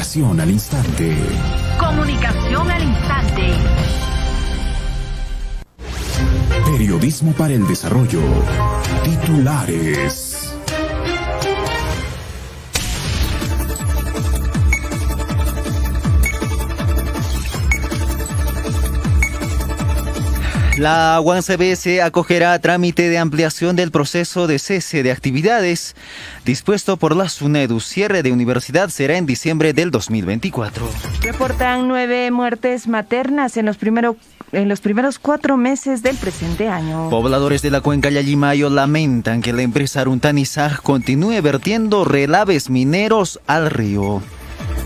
Comunicación al instante. Comunicación al instante. Periodismo para el desarrollo. Titulares. La UANCBS acogerá trámite de ampliación del proceso de cese de actividades dispuesto por la SUNEDU. Cierre de universidad será en diciembre del 2024. Reportan nueve muertes maternas en los primeros en los primeros cuatro meses del presente año. Pobladores de la cuenca Yayimayo lamentan que la empresa Aruntanizag continúe vertiendo relaves mineros al río.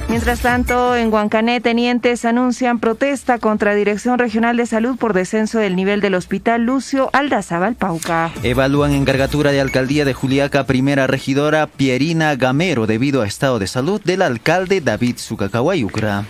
Mientras tanto, en Huancané, tenientes anuncian protesta contra Dirección Regional de Salud por descenso del nivel del hospital Lucio Aldazábal Pauca. Evalúan encargatura de alcaldía de Juliaca, primera regidora Pierina Gamero, debido a estado de salud del alcalde David Sucacawayucra.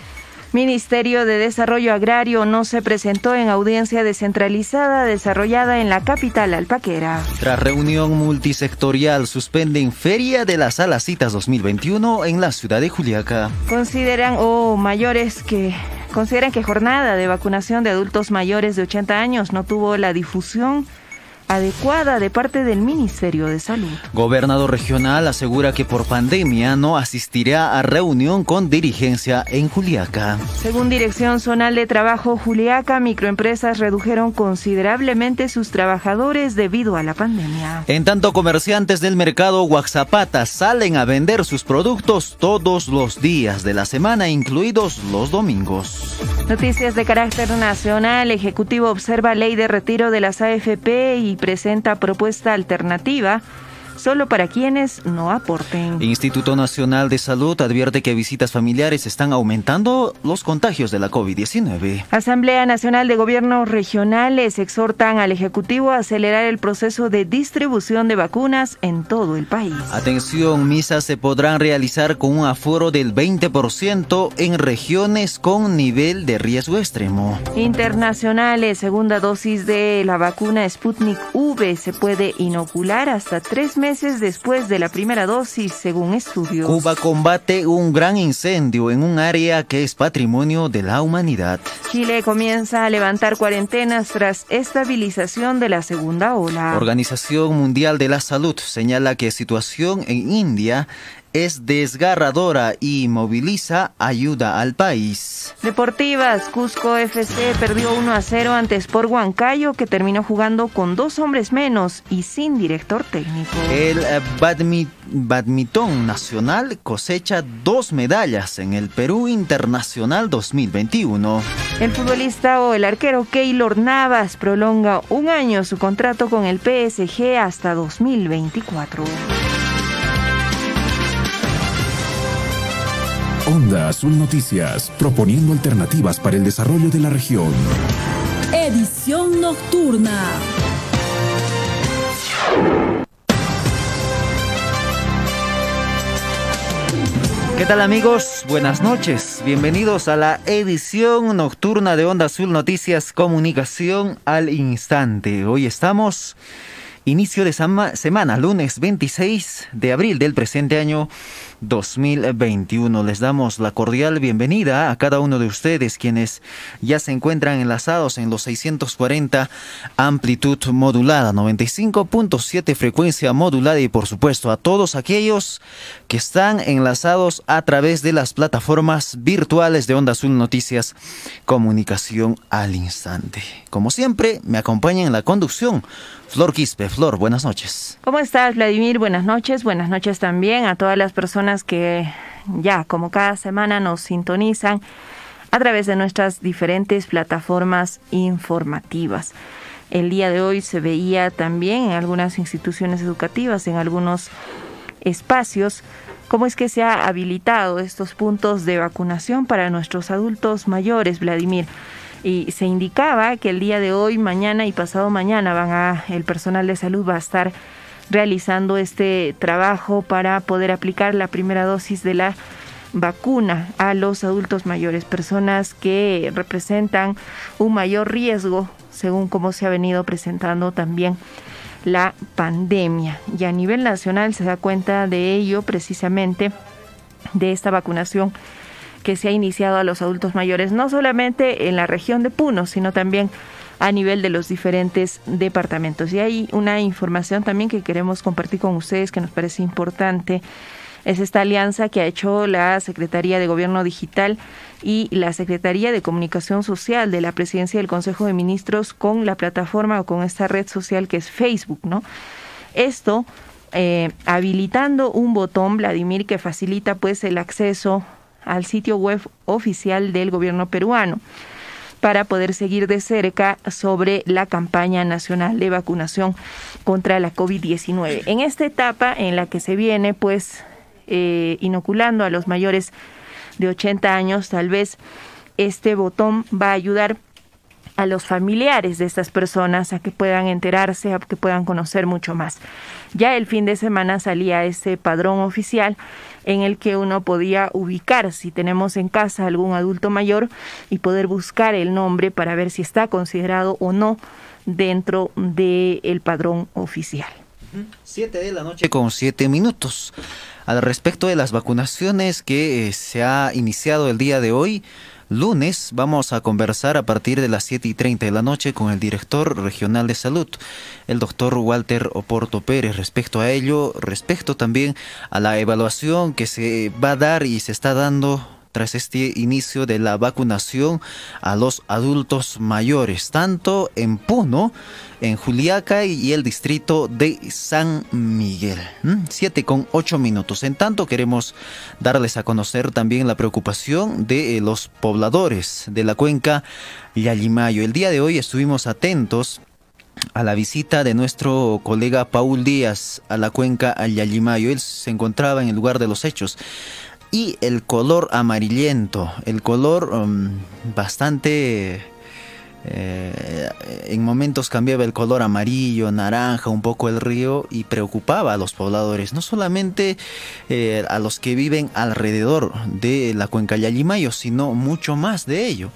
Ministerio de Desarrollo Agrario no se presentó en audiencia descentralizada desarrollada en la capital alpaquera. Tras reunión multisectorial, suspenden Feria de las Alacitas 2021 en la ciudad de Juliaca. Consideran, o oh, mayores que consideran que jornada de vacunación de adultos mayores de 80 años no tuvo la difusión adecuada de parte del Ministerio de Salud. Gobernador regional asegura que por pandemia no asistirá a reunión con dirigencia en Juliaca. Según Dirección Zonal de Trabajo Juliaca, microempresas redujeron considerablemente sus trabajadores debido a la pandemia. En tanto, comerciantes del mercado Guaxapata salen a vender sus productos todos los días de la semana, incluidos los domingos. Noticias de carácter nacional. Ejecutivo observa ley de retiro de las AFP y presenta propuesta alternativa solo para quienes no aporten. Instituto Nacional de Salud advierte que visitas familiares están aumentando los contagios de la COVID-19. Asamblea Nacional de Gobiernos Regionales exhortan al Ejecutivo a acelerar el proceso de distribución de vacunas en todo el país. Atención, misas se podrán realizar con un aforo del 20% en regiones con nivel de riesgo extremo. Internacionales, segunda dosis de la vacuna Sputnik V se puede inocular hasta tres meses después de la primera dosis, según estudios. Cuba combate un gran incendio en un área que es patrimonio de la humanidad. Chile comienza a levantar cuarentenas tras estabilización de la segunda ola. Organización Mundial de la Salud señala que situación en India es desgarradora y moviliza ayuda al país. Deportivas, Cusco FC perdió 1 a 0 ante Sport Huancayo que terminó jugando con dos hombres menos y sin director técnico. El eh, badminton nacional cosecha dos medallas en el Perú Internacional 2021. El futbolista o el arquero Keylor Navas prolonga un año su contrato con el PSG hasta 2024. Onda Azul Noticias, proponiendo alternativas para el desarrollo de la región. Edición nocturna. ¿Qué tal amigos? Buenas noches. Bienvenidos a la edición nocturna de Onda Azul Noticias Comunicación al Instante. Hoy estamos inicio de semana, lunes 26 de abril del presente año 2021. Les damos la cordial bienvenida a cada uno de ustedes quienes ya se encuentran enlazados en los 640 amplitud modulada, 95.7 frecuencia modulada y por supuesto a todos aquellos que están enlazados a través de las plataformas virtuales de Onda Azul Noticias Comunicación al Instante. Como siempre, me acompaña en la conducción Flor Quispe. Flor, buenas noches. ¿Cómo estás, Vladimir? Buenas noches. Buenas noches también a todas las personas que ya, como cada semana, nos sintonizan a través de nuestras diferentes plataformas informativas. El día de hoy se veía también en algunas instituciones educativas, en algunos espacios, cómo es que se ha habilitado estos puntos de vacunación para nuestros adultos mayores, Vladimir y se indicaba que el día de hoy, mañana y pasado mañana van a el personal de salud va a estar realizando este trabajo para poder aplicar la primera dosis de la vacuna a los adultos mayores, personas que representan un mayor riesgo según cómo se ha venido presentando también la pandemia. Y a nivel nacional se da cuenta de ello precisamente de esta vacunación que se ha iniciado a los adultos mayores, no solamente en la región de Puno, sino también a nivel de los diferentes departamentos. Y hay una información también que queremos compartir con ustedes que nos parece importante. Es esta alianza que ha hecho la Secretaría de Gobierno Digital y la Secretaría de Comunicación Social de la Presidencia del Consejo de Ministros con la plataforma o con esta red social que es Facebook, ¿no? Esto eh, habilitando un botón, Vladimir, que facilita pues el acceso al sitio web oficial del gobierno peruano para poder seguir de cerca sobre la campaña nacional de vacunación contra la COVID-19. En esta etapa en la que se viene pues eh, inoculando a los mayores de 80 años, tal vez este botón va a ayudar a los familiares de estas personas a que puedan enterarse, a que puedan conocer mucho más. Ya el fin de semana salía ese padrón oficial en el que uno podía ubicar si tenemos en casa algún adulto mayor y poder buscar el nombre para ver si está considerado o no dentro del padrón oficial. Siete de la noche con siete minutos. Al respecto de las vacunaciones que eh, se ha iniciado el día de hoy, lunes vamos a conversar a partir de las 7 y 30 de la noche con el director regional de salud, el doctor Walter Oporto Pérez, respecto a ello, respecto también a la evaluación que se va a dar y se está dando tras este inicio de la vacunación a los adultos mayores, tanto en Puno, en Juliaca y el distrito de San Miguel. Siete con ocho minutos. En tanto, queremos darles a conocer también la preocupación de eh, los pobladores de la cuenca Yalimayo. El día de hoy estuvimos atentos a la visita de nuestro colega Paul Díaz a la cuenca Yalimayo. Él se encontraba en el lugar de los hechos y el color amarillento, el color um, bastante... Eh, en momentos cambiaba el color amarillo, naranja, un poco el río y preocupaba a los pobladores, no solamente eh, a los que viven alrededor de la cuenca Yalimayo, sino mucho más de ello.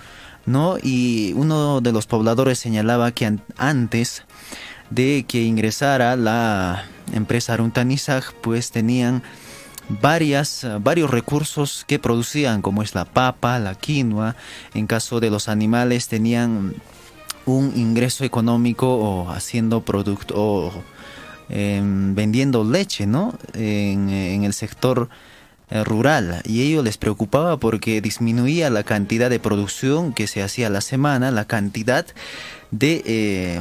¿no? Y uno de los pobladores señalaba que antes de que ingresara la empresa Aruntanizag, pues tenían varias, eh, varios recursos que producían, como es la papa, la quinoa. En caso de los animales tenían un ingreso económico o haciendo producto o em, vendiendo leche, ¿no? En, el sector eh, rural y ello les preocupaba porque disminuía la cantidad de producción que se hacía a la semana, la cantidad de eh,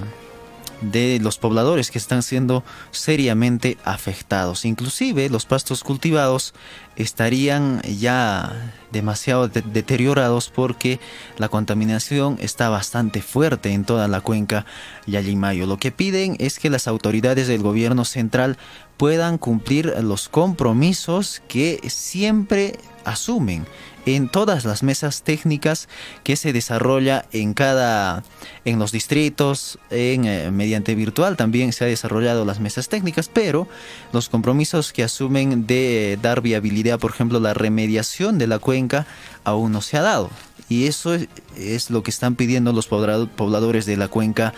de los pobladores que están siendo seriamente afectados. Inclusive los pastos cultivados estarían ya demasiado deteriorados porque la contaminación está bastante fuerte en toda la cuenca Yalimayo. Lo que piden es que las autoridades del gobierno central puedan cumplir los compromisos que siempre asumen en todas las mesas técnicas que se desarrolla en cada en los distritos en eh, mediante virtual también se ha desarrollado las mesas técnicas pero los compromisos que asumen de dar viabilidad por ejemplo la remediación de la cuenca aún no se ha dado y eso es, lo que están pidiendo los pobladores de la cuenca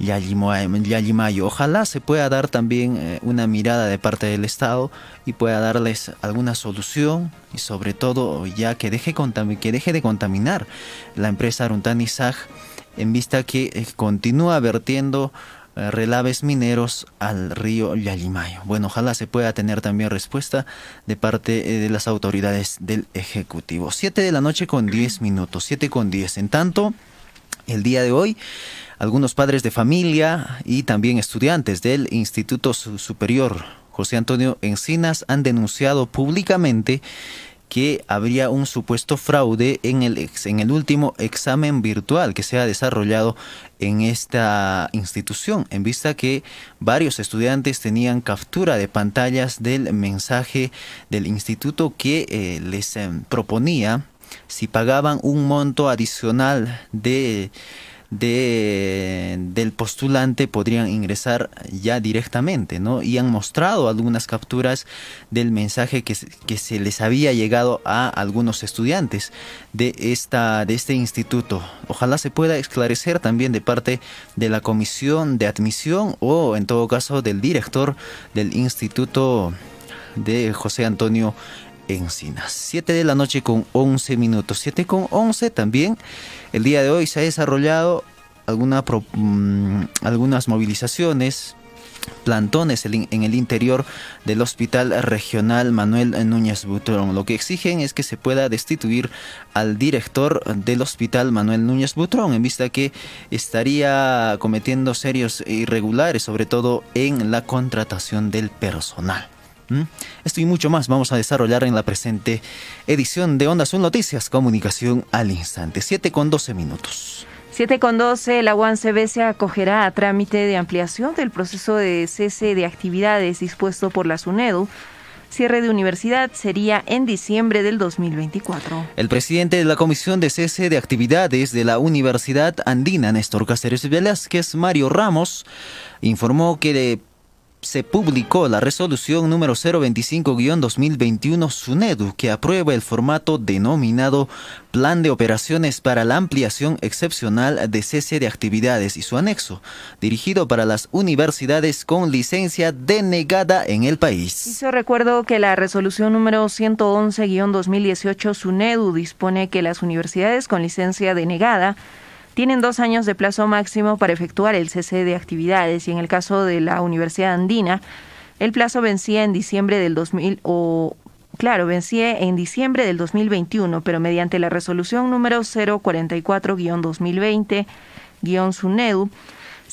Yayimayo. Ojalá se pueda dar también eh, una mirada de parte del Estado y pueda darles alguna solución y sobre todo ya que deje, que deje de contaminar la empresa Aruntani Sag en vista que eh, continúa vertiendo relaves mineros al río Yalimayo. Bueno, ojalá se pueda tener también respuesta de parte eh, de las autoridades del Ejecutivo. Siete de la noche con 10 minutos, siete con 10. En tanto, el día de hoy, algunos padres de familia y también estudiantes del Instituto Superior José Antonio Encinas han denunciado públicamente que habría un supuesto fraude en el, en el último examen virtual que se ha desarrollado en esta institución, en vista que varios estudiantes tenían captura de pantallas del mensaje del instituto que eh, les eh, proponía si pagaban un monto adicional de de, del postulante podrían ingresar ya directamente, ¿no? Y han mostrado algunas capturas del mensaje que, que se les había llegado a algunos estudiantes de, esta, de este instituto. Ojalá se pueda esclarecer también de parte de la comisión de admisión o en todo caso del director del instituto de José Antonio Encinas. 7 de la noche con 11 minutos. 7 con 11 también. El día de hoy se ha desarrollado alguna, mm, algunas movilizaciones plantones en el interior del Hospital Regional Manuel Núñez Butrón. Lo que exigen es que se pueda destituir al director del Hospital Manuel Núñez Butrón en vista que estaría cometiendo serios irregulares, sobre todo en la contratación del personal. ¿Mm? Esto y mucho más vamos a desarrollar en la presente edición de Onda Azul Noticias, Comunicación al Instante. 7 con 12 minutos. 7 con 12, la UANCB se acogerá a trámite de ampliación del proceso de cese de actividades dispuesto por la SUNEDU. Cierre de universidad sería en diciembre del 2024. El presidente de la Comisión de Cese de Actividades de la Universidad Andina, Néstor Cáceres Velázquez, Mario Ramos, informó que se publicó la resolución número 025-2021 SUNEDU que aprueba el formato denominado Plan de Operaciones para la Ampliación Excepcional de Cese de Actividades y su anexo, dirigido para las universidades con licencia denegada en el país. Hizo recuerdo que la resolución número 111-2018 SUNEDU dispone que las universidades con licencia denegada tienen dos años de plazo máximo para efectuar el cese de actividades y en el caso de la Universidad Andina, el plazo vencía en diciembre del 2000 o claro, vencía en diciembre del 2021, pero mediante la resolución número 044-2020-SUNEDU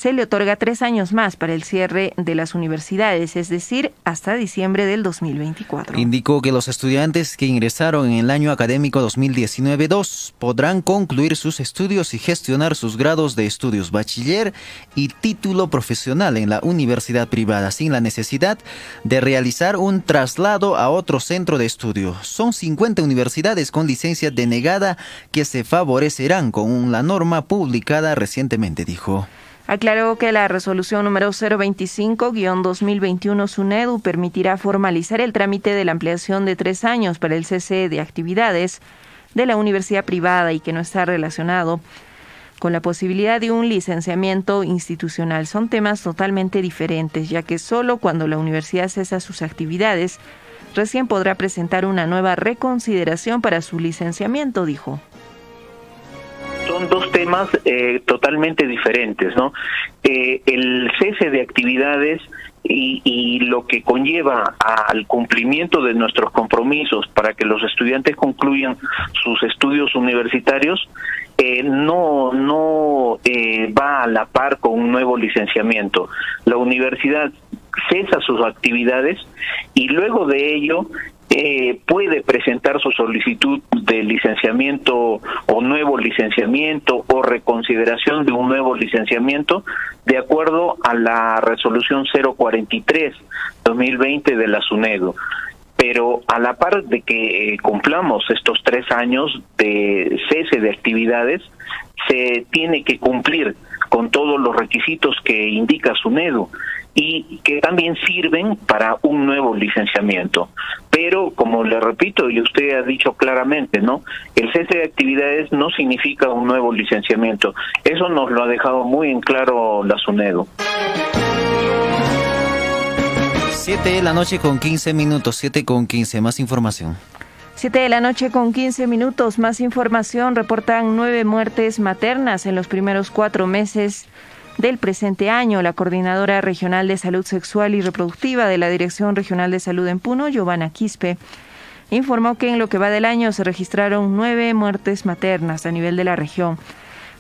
se le otorga tres años más para el cierre de las universidades, es decir, hasta diciembre del 2024. Indicó que los estudiantes que ingresaron en el año académico 2019-2 podrán concluir sus estudios y gestionar sus grados de estudios bachiller y título profesional en la universidad privada sin la necesidad de realizar un traslado a otro centro de estudio. Son 50 universidades con licencia denegada que se favorecerán con la norma publicada recientemente, dijo. Aclaró que la resolución número 025-2021 SUNEDU permitirá formalizar el trámite de la ampliación de tres años para el cese de actividades de la universidad privada y que no está relacionado con la posibilidad de un licenciamiento institucional. Son temas totalmente diferentes, ya que solo cuando la universidad cesa sus actividades, recién podrá presentar una nueva reconsideración para su licenciamiento, dijo son dos temas eh, totalmente diferentes, ¿no? Eh, el cese de actividades y, y, lo que conlleva al cumplimiento de nuestros compromisos para que los estudiantes concluyan sus estudios universitarios eh, no no eh, va a la par con un nuevo licenciamiento. La universidad cesa sus actividades y luego de ello eh, puede presentar su solicitud de licenciamiento o nuevo licenciamiento o reconsideración de un nuevo licenciamiento de acuerdo a la resolución 043 2020 de la SUNEDO. Pero a la par de que eh, cumplamos estos tres años de cese de actividades, se tiene que cumplir con todos los requisitos que indica SUNEDO y que también sirven para un nuevo licenciamiento. Pero, como le repito, y usted ha dicho claramente, ¿no? El cese de actividades no significa un nuevo licenciamiento. Eso nos lo ha dejado muy en claro la SUNEDO. 7 de la noche con 15 minutos, 7 con 15, más información. 7 de la noche con 15 minutos, más información. Reportan nueve muertes maternas en los primeros cuatro meses del presente año. La coordinadora regional de salud sexual y reproductiva de la Dirección Regional de Salud en Puno, Giovanna Quispe, informó que en lo que va del año se registraron nueve muertes maternas a nivel de la región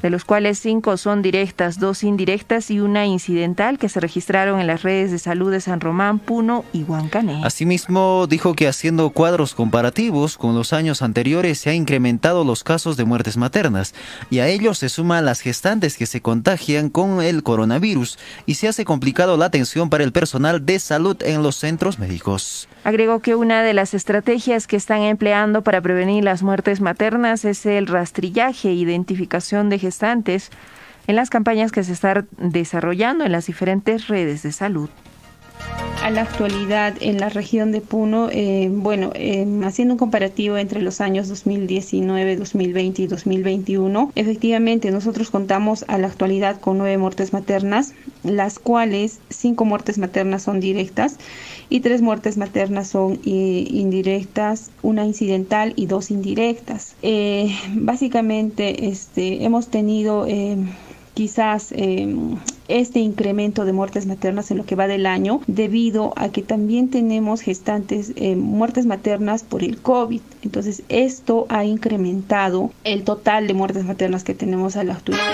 de los cuales cinco son directas, dos indirectas y una incidental que se registraron en las redes de salud de San Román, Puno y Huancané. Asimismo, dijo que haciendo cuadros comparativos con los años anteriores se ha incrementado los casos de muertes maternas y a ellos se suman las gestantes que se contagian con el coronavirus y se hace complicado la atención para el personal de salud en los centros médicos. Agregó que una de las estrategias que están empleando para prevenir las muertes maternas es el rastrillaje e identificación de gestantes en las campañas que se están desarrollando en las diferentes redes de salud. A la actualidad en la región de Puno, eh, bueno, eh, haciendo un comparativo entre los años 2019, 2020 y 2021, efectivamente nosotros contamos a la actualidad con nueve muertes maternas, las cuales cinco muertes maternas son directas y tres muertes maternas son eh, indirectas, una incidental y dos indirectas. básicamente, este, hemos tenido quizás em, este incremento de muertes maternas en lo que va del año debido a que también tenemos gestantes eh, muertes maternas por el COVID. Entonces esto ha incrementado el total de muertes maternas que tenemos a la actualidad.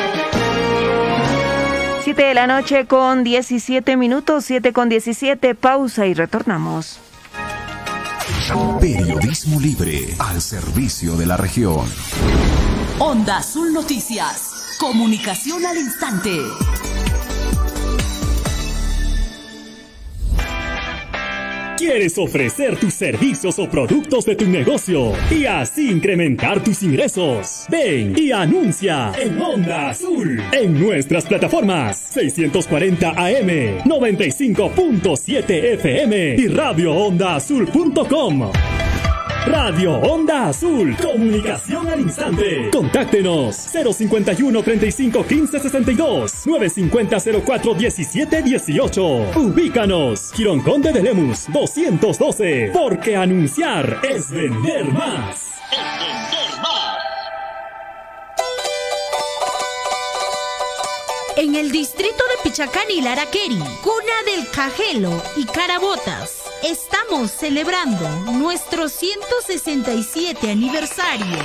7 de la noche con 17 minutos, 7 con 17, pausa y retornamos. Periodismo libre al servicio de la región. Onda Azul Noticias. Comunicación al instante. ¿Quieres ofrecer tus servicios o productos de tu negocio y así incrementar tus ingresos? Ven y anuncia en Onda Azul en nuestras plataformas 640 AM, 95.7 FM y radioondaazul.com. Radio Onda Azul. Comunicación al instante. Contáctenos 051 35 15 62 950 04 17 18. Ubícanos. Quirón Conde de Lemus 212. Porque anunciar es vender más. En el distrito de Pichacán y Laraqueri, cuna del Cajelo y Carabotas estamos celebrando nuestro 167 aniversario.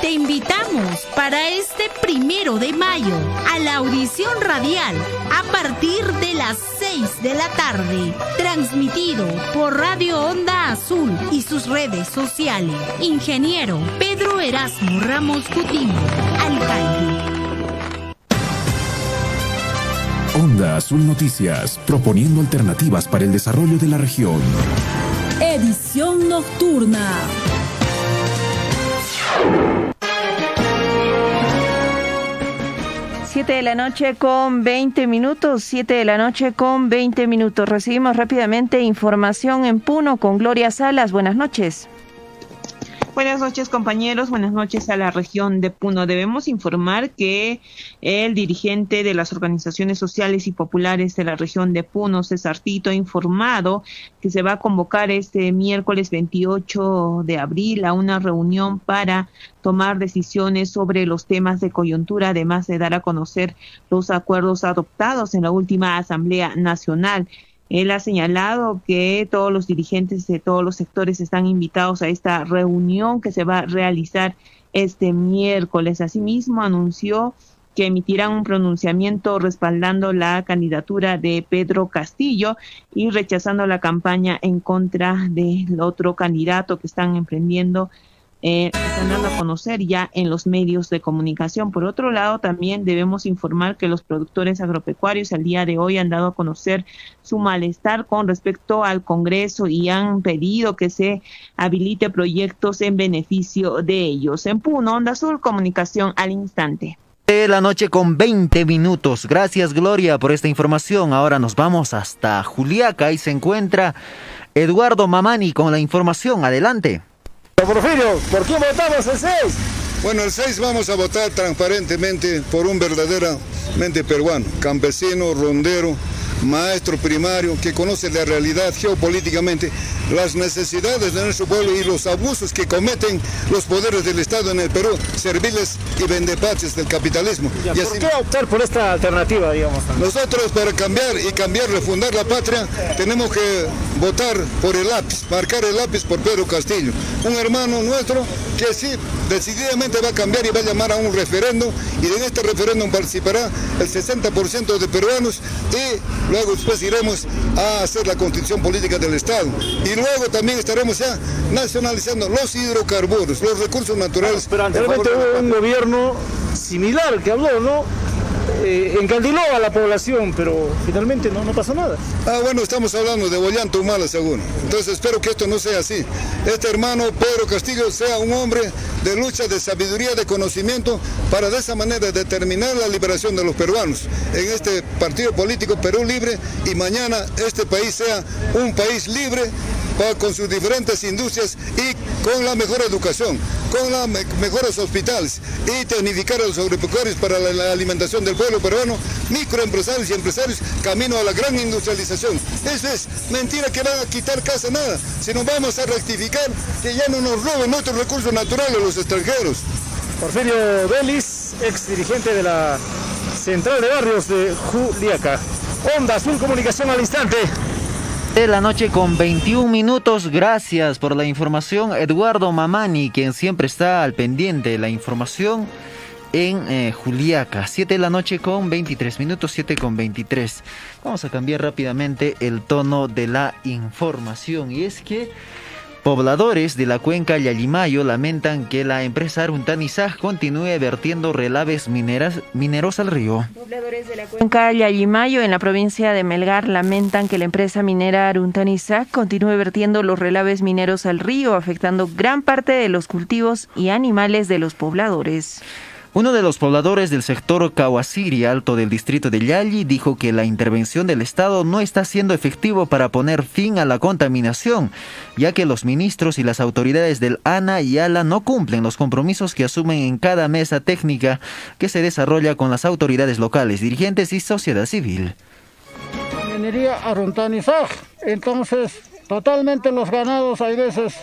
Te invitamos para este primero de mayo a la audición radial a partir de las 6 de la tarde, transmitido por Radio Onda Azul y sus redes sociales. Ingeniero Pedro Erasmo Ramos Coutinho, alcalde. Onda Azul Noticias, proponiendo alternativas para el desarrollo de la región. Edición nocturna. Siete de la noche con 20 minutos, siete de la noche con 20 minutos. Recibimos rápidamente información en Puno con Gloria Salas. Buenas noches. Buenas noches compañeros, buenas noches a la región de Puno. Debemos informar que el dirigente de las organizaciones sociales y populares de la región de Puno, César Tito, ha informado que se va a convocar este miércoles 28 de abril a una reunión para tomar decisiones sobre los temas de coyuntura, además de dar a conocer los acuerdos adoptados en la última Asamblea Nacional. Él ha señalado que todos los dirigentes de todos los sectores están invitados a esta reunión que se va a realizar este miércoles. Asimismo, anunció que emitirán un pronunciamiento respaldando la candidatura de Pedro Castillo y rechazando la campaña en contra del otro candidato que están emprendiendo eh, están dando a conocer ya en los medios de comunicación. Por otro lado, también debemos informar que los productores agropecuarios al día de hoy han dado a conocer su malestar con respecto al Congreso y han pedido que se habilite proyectos en beneficio de ellos. En Puno, Onda Azul, comunicación al instante. De la noche con 20 minutos. Gracias Gloria por esta información. Ahora nos vamos hasta Juliaca. Ahí se encuentra Eduardo Mamani con la información. Adelante. Porfirio, ¿por qué votamos el 6? Bueno, el 6 vamos a votar transparentemente por un verdaderamente peruano, campesino, rondero, maestro primario que conoce la realidad geopolíticamente, las necesidades de nuestro pueblo y los abusos que cometen los poderes del Estado en el Perú, serviles y vendepaches del capitalismo. y ¿Por qué optar por esta alternativa, digamos? Nosotros para cambiar y cambiar, refundar la patria, tenemos que votar por el lápiz, marcar el lápiz por Pedro Castillo, un hermano nuestro que sí, decididamente va a cambiar y va a llamar a un referéndum y en este referéndum participará el 60% de peruanos y luego después iremos a hacer la constitución política del Estado y luego también estaremos ya nacionalizando los hidrocarburos, los recursos naturales. Pero anteriormente hubo un gobierno similar que habló, ¿no? Eh, encandiló a la población, pero finalmente no, no pasó nada. Ah, bueno, estamos hablando de Bollante Humala, seguro. Entonces espero que esto no sea así. Este hermano Pedro Castillo sea un hombre de lucha, de sabiduría, de conocimiento, para de esa manera determinar la liberación de los peruanos en este partido político Perú Libre y mañana este país sea un país libre con sus diferentes industrias y con la mejor educación, con los mejores hospitales y tecnificar a los agropecuarios para la, alimentación del pueblo peruano, microempresarios y empresarios camino a la gran industrialización. Eso es mentira que van a quitar casa nada, sino vamos a rectificar que ya no nos roben nuestros recursos naturales los extranjeros. Porfirio Vélez, ex dirigente de la Central de Barrios de Juliaca. Onda Azul Comunicación al instante de la noche con 21 minutos. Gracias por la información. Eduardo Mamani, quien siempre está al pendiente de la información en eh, Juliaca. 7 de la noche con 23 minutos, 7 con 23. Vamos a cambiar rápidamente el tono de la información. Y es que Pobladores de la cuenca Yalimayo lamentan que la empresa Aruntanizaj continúe vertiendo relaves mineras, mineros al río. Pobladores de la cuenca Yalimayo en la provincia de Melgar lamentan que la empresa minera Aruntanizaj continúe vertiendo los relaves mineros al río, afectando gran parte de los cultivos y animales de los pobladores. Uno de los pobladores del sector Kawasiri Alto del distrito de Yali dijo que la intervención del Estado no está siendo efectivo para poner fin a la contaminación, ya que los ministros y las autoridades del ANA y ALA no cumplen los compromisos que asumen en cada mesa técnica que se desarrolla con las autoridades locales, dirigentes y sociedad civil. Entonces totalmente los ganados hay veces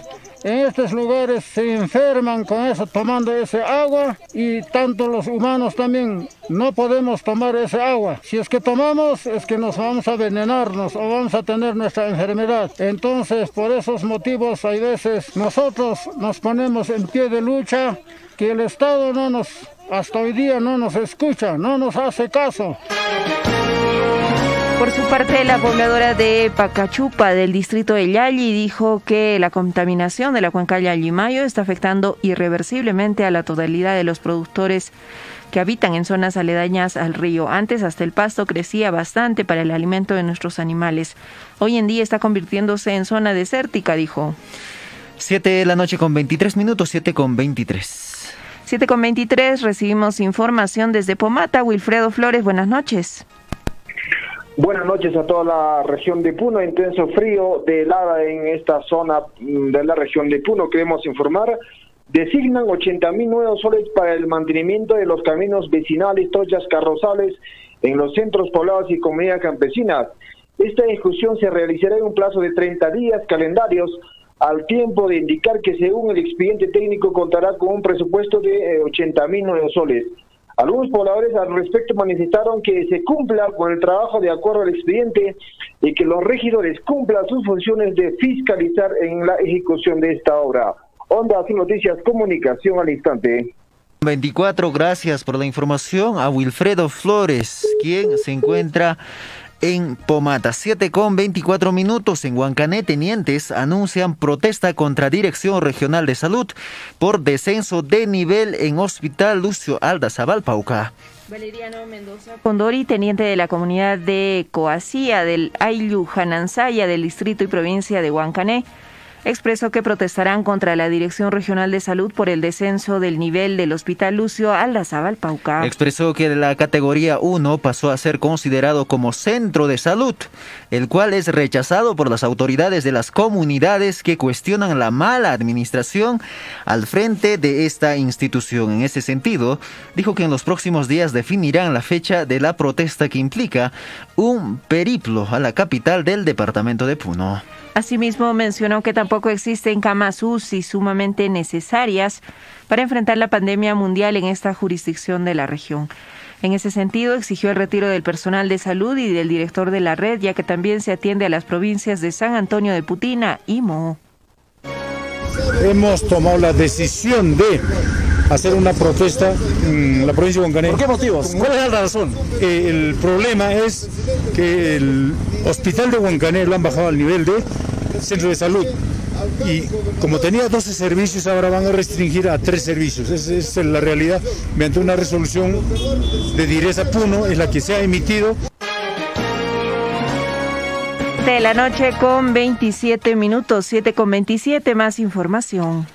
en estos lugares se enferman con eso, tomando ese agua y tanto los humanos también no podemos tomar ese agua. Si es que tomamos es que nos vamos a envenenarnos o vamos a tener nuestra enfermedad. Entonces por esos motivos hay veces nosotros nos ponemos en pie de lucha que el Estado no nos, hasta hoy día no nos escucha, no nos hace caso. Por su parte, la pobladora de Pacachupa del distrito de Yali dijo que la contaminación de la cuenca Yali-Mayo está afectando irreversiblemente a la totalidad de los productores que habitan en zonas aledañas al río. Antes hasta el pasto crecía bastante para el alimento de nuestros animales. Hoy en día está convirtiéndose en zona desértica, dijo. 7 de la noche con 23 minutos, 7 con 23. 7 con 23, recibimos información desde Pomata. Wilfredo Flores, buenas noches. Buenas noches a toda la región de Puno. Intenso frío de helada en esta zona mm, de la región de Puno. Queremos informar. Designan 80 mil nuevos soles para el mantenimiento de los caminos vecinales, tochas carrozales en los centros poblados y comunidades campesinas. Esta discusión se realizará en un plazo de 30 días calendarios al tiempo de indicar que según el expediente técnico contará con un presupuesto de 80 eh, mil nuevos soles. Algunos pobladores al respecto manifestaron que se cumpla con el trabajo de acuerdo al expediente y que los regidores cumplan sus funciones de fiscalizar en la ejecución de esta obra. Onda sin noticias, comunicación al instante. 24, gracias por la información a Wilfredo Flores, quien se encuentra en Pomata. 7 con 24 minutos en Huancané, tenientes anuncian protesta contra Dirección Regional de Salud por descenso de nivel en Hospital Lucio Alda Pauca. Valeriano Mendoza Condori, teniente de la comunidad de Coacía del Ayllu Janansaya del distrito y provincia de Huancané, expresó que protestarán contra la Dirección Regional de Salud por el descenso del nivel del Hospital Lucio Aldazabal Pauca. Expresó que la categoría 1 pasó a ser considerado como centro de salud, el cual es rechazado por las autoridades de las comunidades que cuestionan la mala administración al frente de esta institución. En ese sentido, dijo que en los próximos días definirán la fecha de la protesta que implica un periplo a la capital del departamento de Puno. Asimismo, mencionó que tampoco existen camas UCI sumamente necesarias para enfrentar la pandemia mundial en esta jurisdicción de la región. En ese sentido, exigió el retiro del personal de salud y del director de la red, ya que también se atiende a las provincias de San Antonio de Putina y Mo. Hemos tomado la decisión de hacer una protesta en la provincia de Huancané. ¿Por qué motivos? ¿Cuál es la razón? Eh, el problema es que el hospital de Huancané lo han bajado al nivel de centro de salud. Y como tenía 12 servicios, ahora van a restringir a 3 servicios. Esa es la realidad. Mediante una resolución de Direza Puno, es la que se ha emitido. De la noche con 27 minutos, 7 con 27, más información.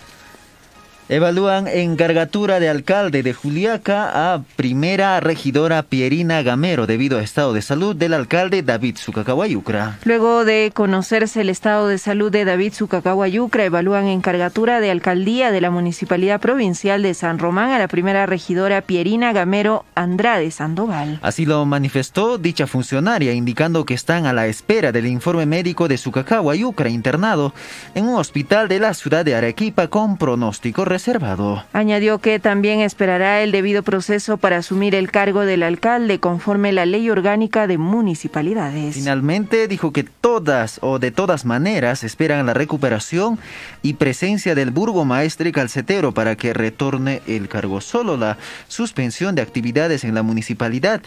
Evalúan encargatura de alcalde de Juliaca a primera regidora Pierina Gamero debido a estado de salud del alcalde David Sucacahuayucra. Luego de conocerse el estado de salud de David Sucacahuayucra, evalúan encargatura de alcaldía de la Municipalidad Provincial de San Román a la primera regidora Pierina Gamero Andrade Sandoval. Así lo manifestó dicha funcionaria, indicando que están a la espera del informe médico de Sucacahuayucra internado en un hospital de la ciudad de Arequipa con pronóstico reservado. Añadió que también esperará el debido proceso para asumir el cargo del alcalde conforme la ley orgánica de municipalidades. Finalmente dijo que todas o de todas maneras esperan la recuperación y presencia del burgomaestre calcetero para que retorne el cargo. Solo la suspensión de actividades en la municipalidad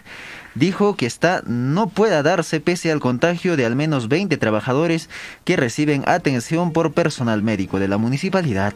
dijo que esta no pueda darse pese al contagio de al menos 20 trabajadores que reciben atención por personal médico de la municipalidad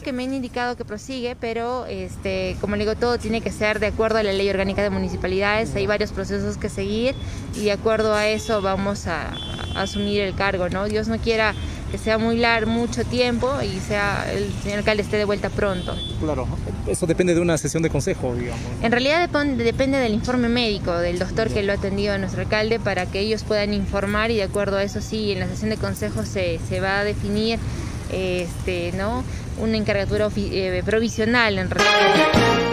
que me han indicado que prosigue, pero este, como le digo, todo tiene que ser de acuerdo a la ley orgánica de municipalidades. Hay varios procesos que seguir y de acuerdo a eso vamos a, asumir el cargo, ¿no? Dios no quiera que sea muy largo, mucho tiempo y sea el señor alcalde esté de vuelta pronto. Claro, eso depende de una sesión de consejo, digamos. En realidad depende, depende del informe médico del doctor que lo ha atendido a nuestro alcalde para que ellos puedan informar y de acuerdo a eso sí, en la sesión de consejo se, se va a definir este, ¿no? una encargatura eh, provisional en realidad.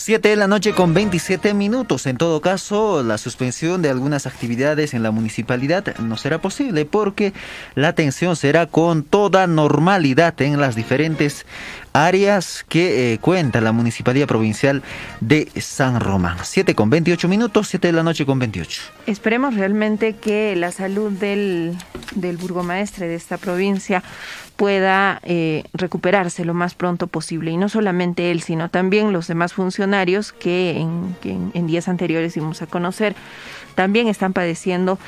7 de la noche con 27 minutos. En todo caso, la suspensión de algunas actividades en la municipalidad no será posible porque la atención será con toda normalidad en las diferentes áreas que eh, cuenta la Municipalidad Provincial de San Román. 7 con 28 minutos, 7 de la noche con 28. Esperemos realmente que la salud del, del burgomaestre de esta provincia pueda eh, recuperarse lo más pronto posible. Y no solamente él, sino también los demás funcionarios que en, días anteriores íbamos a conocer, también están padeciendo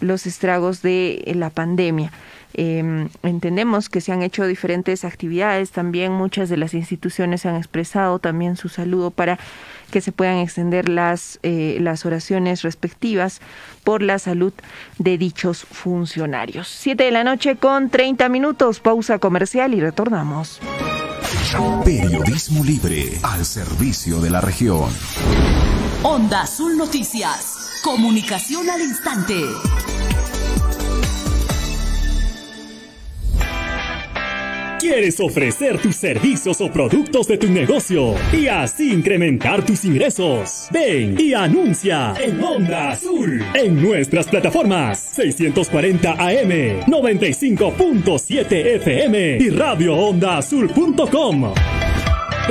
los estragos de la pandemia. Eh, entendemos que se han hecho diferentes actividades, también muchas de las instituciones han expresado también su saludo para que se puedan extender las, eh, las oraciones respectivas por la salud de dichos funcionarios. Siete de la noche con 30 minutos, pausa comercial y retornamos. Periodismo libre al servicio de la región. Onda Azul Noticias. Comunicación al instante. ¿Quieres ofrecer tus servicios o productos de tu negocio y así incrementar tus ingresos? Ven y anuncia en Onda Azul en nuestras plataformas 640 AM, 95.7 FM y radioondaazul.com.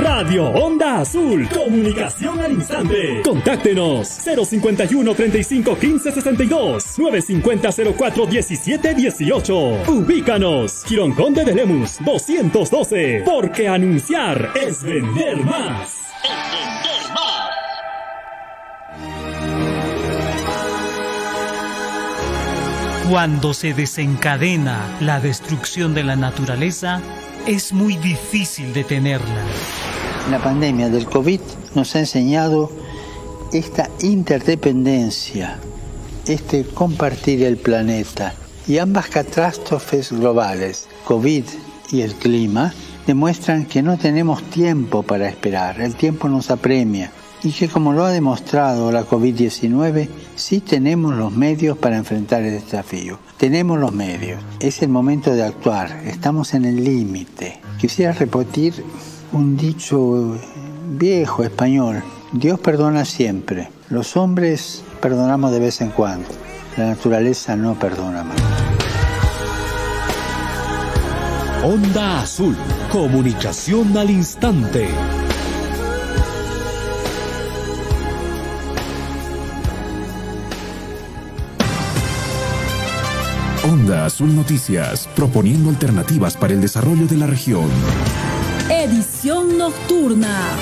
Radio Onda Azul. Comunicación al instante. Contáctenos 051 35 15 62 950 04 17 18. Ubícanos. Quirón Conde de Lemus 212. Porque anunciar es vender más. Cuando se desencadena la destrucción de la naturaleza, es muy difícil detenerla. La pandemia del COVID nos ha enseñado esta interdependencia, este compartir el planeta. Y ambas catástrofes globales, COVID y el clima, demuestran que no tenemos tiempo para esperar, el tiempo nos apremia y que como lo ha demostrado la COVID-19, sí tenemos los medios para enfrentar el desafío. Tenemos los medios, es el momento de actuar, estamos en el límite. Quisiera repetir un dicho viejo español, Dios perdona siempre, los hombres perdonamos de vez en cuando, la naturaleza no perdona más. Onda Azul, comunicación al instante. Onda Azul Noticias, proponiendo alternativas para el desarrollo de la región. Nocturna.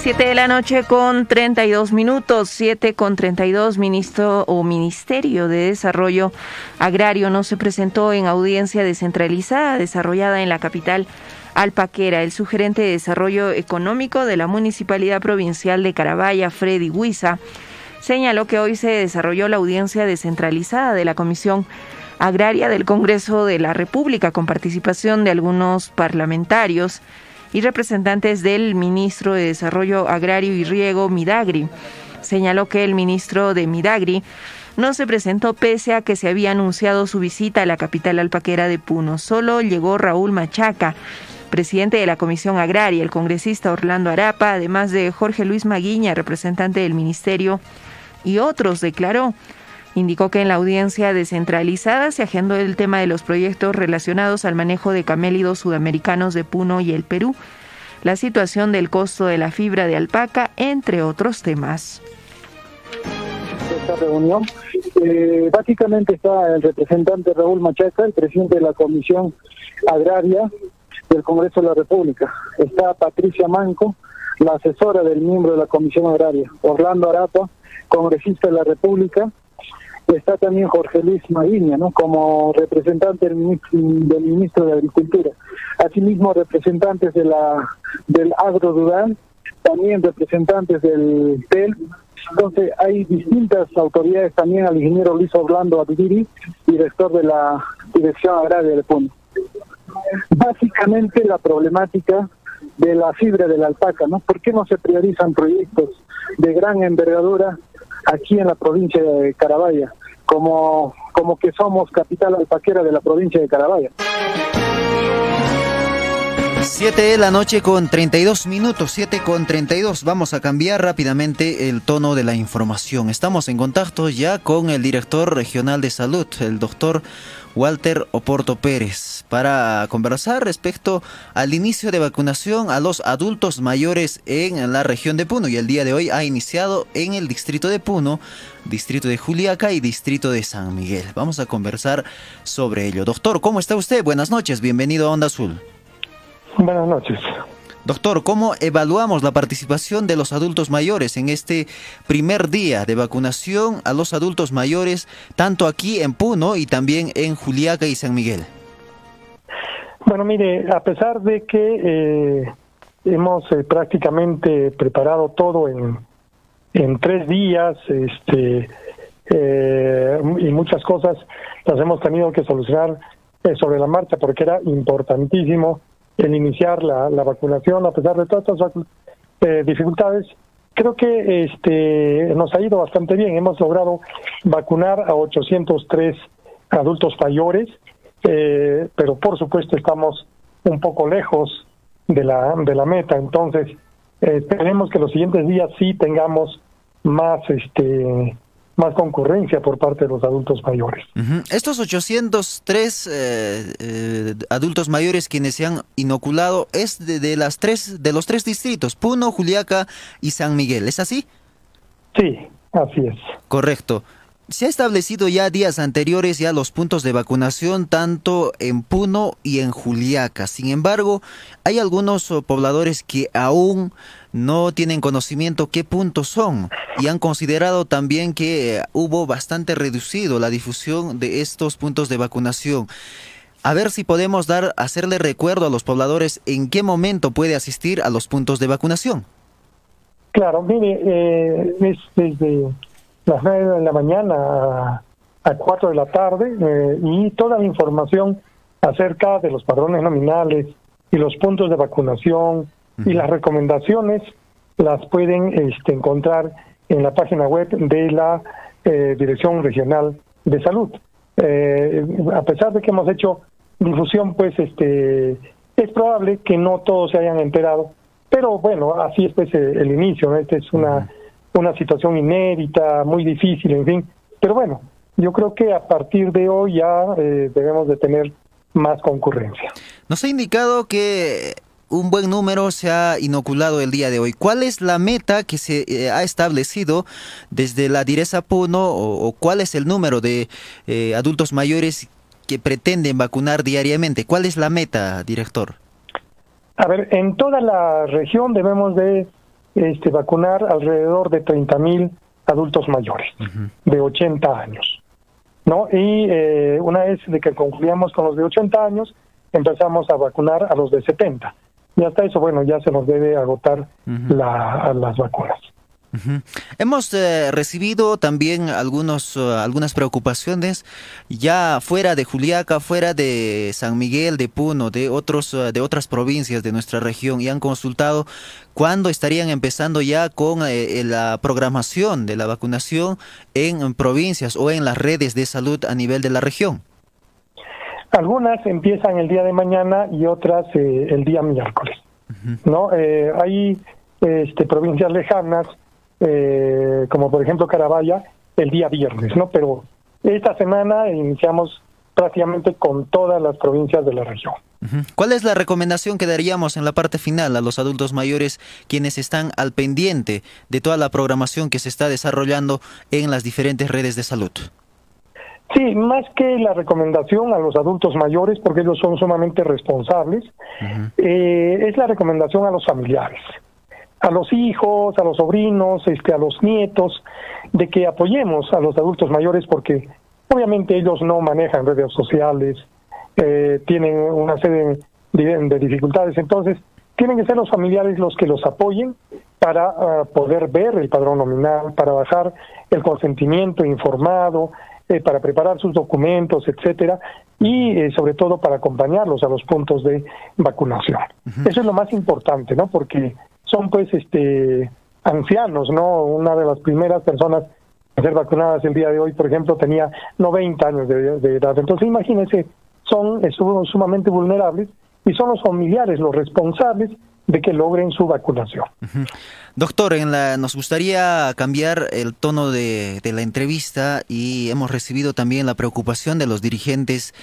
Siete de la noche con 32 minutos, siete con 32, ministro o Ministerio de Desarrollo Agrario no se presentó en audiencia descentralizada desarrollada en la capital Alpaquera. El sugerente de Desarrollo Económico de la Municipalidad Provincial de Carabaya, Freddy Huiza, señaló que hoy se desarrolló la audiencia descentralizada de la Comisión Agraria del Congreso de la República con participación de algunos parlamentarios y representantes del ministro de Desarrollo Agrario y Riego, Midagri. Señaló que el ministro de Midagri no se presentó pese a que se había anunciado su visita a la capital alpaquera de Puno. Solo llegó Raúl Machaca, presidente de la Comisión Agraria, el congresista Orlando Arapa, además de Jorge Luis Maguiña, representante del Ministerio, y otros, declaró. Indicó que en la audiencia descentralizada se agendó el tema de los proyectos relacionados al manejo de camélidos sudamericanos de Puno y el Perú, la situación del costo de la fibra de alpaca, entre otros temas. Esta reunión, eh, básicamente está el representante Raúl Machaca, el presidente de la Comisión Agraria del Congreso de la República. Está Patricia Manco, la asesora del miembro de la Comisión Agraria. Orlando Arapa, congresista de la República, está también Jorge Luis Maguiña, ¿no? Como representante del ministro, de Agricultura. Asimismo, representantes de la del Agro Rural, también representantes del TEL. Entonces, hay distintas autoridades también al ingeniero Luis Orlando Adviri, director de la Dirección Agraria de Puno. Básicamente, la problemática de la fibra de la alpaca, ¿no? ¿Por qué no se priorizan proyectos de gran envergadura aquí en la provincia de Carabaya, como, como que somos capital alpaquera de la provincia de Carabaya. 7 de la noche con 32 minutos, 7 con 32. Vamos a cambiar rápidamente el tono de la información. Estamos en contacto ya con el director regional de salud, el doctor Walter Oporto Pérez para conversar respecto al inicio de vacunación a los adultos mayores en la región de Puno y el día de hoy ha iniciado en el distrito de Puno, distrito de Juliaca y distrito de San Miguel. Vamos a conversar sobre ello. Doctor, ¿cómo está usted? Buenas noches, bienvenido a Onda Azul. Buenas noches. Doctor, ¿cómo evaluamos la participación de los adultos mayores en este primer día de vacunación a los adultos mayores, tanto aquí en Puno y también en Juliaca y San Miguel? Bueno, mire, a pesar de que eh, hemos eh, prácticamente preparado todo en, en tres días, este, eh, y muchas cosas las hemos tenido que solucionar sobre la marcha porque era importantísimo el iniciar la, vacunación a pesar de todas estas eh, dificultades. Creo que este nos ha ido bastante bien. Hemos logrado vacunar a 803 adultos mayores, eh, pero por supuesto estamos un poco lejos de la de la meta. Entonces eh, esperemos que los siguientes días sí tengamos más este más concurrencia por parte de los adultos mayores. Estos 803 eh, eh, adultos mayores quienes se han inoculado es de, las tres de los tres distritos, Puno, Juliaca y San Miguel, ¿es así? Sí, así es. Correcto. Se ha establecido ya días anteriores ya los puntos de vacunación tanto en Puno y en Juliaca. Sin embargo, hay algunos oh, pobladores que aún no tienen conocimiento qué puntos son y han considerado también que eh, hubo bastante reducido la difusión de estos puntos de vacunación. A ver si podemos dar hacerle recuerdo a los pobladores en qué momento puede asistir a los puntos de vacunación. Claro, mire, eh, es desde las 9 de la mañana a, 4 de la tarde eh, y toda la información acerca de los padrones nominales y los puntos de vacunación y las recomendaciones las pueden este, encontrar en la página web de la eh, Dirección Regional de Salud. Eh, a pesar de que hemos hecho difusión, pues este es probable que no todos se hayan enterado, pero bueno, así es pues el, inicio, esta es una una situación inédita, muy difícil, en fin. Pero bueno, yo creo que a partir de hoy ya eh, debemos de tener más concurrencia. Nos ha indicado que un buen número se ha inoculado el día de hoy. ¿Cuál es la meta que se eh, ha establecido desde la Direza Puno o, cuál es el número de eh, adultos mayores que pretenden vacunar diariamente? ¿Cuál es la meta, director? A ver, en toda la región debemos de este, vacunar alrededor de 30 mil adultos mayores de 80 años. ¿no? Y eh, una vez de que concluyamos con los de 80 años, empezamos a vacunar a los de 70. Y hasta eso, bueno, ya se nos debe agotar la, las vacunas. Hemos eh, recibido también algunos, eh, algunas preocupaciones ya fuera de Juliaca, fuera de San Miguel, de Puno, de, otros, de otras provincias de nuestra región y han consultado cuándo estarían empezando ya con la programación de la vacunación en provincias o en las redes de salud a nivel de la región. Algunas empiezan el día de mañana y otras el día miércoles. ¿no? hay este, provincias lejanas, eh, como por ejemplo Carabaya, el día viernes, ¿no? Pero esta semana iniciamos prácticamente con todas las provincias de la región. ¿Cuál es la recomendación que daríamos en la parte final a los adultos mayores quienes están al pendiente de toda la programación que se está desarrollando en las diferentes redes de salud? Sí, más que la recomendación a los adultos mayores, porque ellos son sumamente responsables, eh, es la recomendación a los familiares a los hijos, a los sobrinos, este, a los nietos, de que apoyemos a los adultos mayores porque obviamente ellos no manejan redes sociales, eh, tienen una serie de, dificultades, entonces tienen que ser los familiares los que los apoyen para ah, poder ver el padrón nominal, para bajar el consentimiento informado, eh, para preparar sus documentos, etcétera, y eh, sobre todo para acompañarlos a los puntos de vacunación. Eso es lo más importante, ¿no? Porque son pues este ancianos, ¿no? Una de las primeras personas a ser vacunadas el día de hoy, por ejemplo, tenía 90 años de, edad. Entonces, imagínense, son sumamente vulnerables y son los familiares los responsables de que logren su vacunación. Doctor, en la, nos gustaría cambiar el tono de, de, la entrevista y hemos recibido también la preocupación de los dirigentes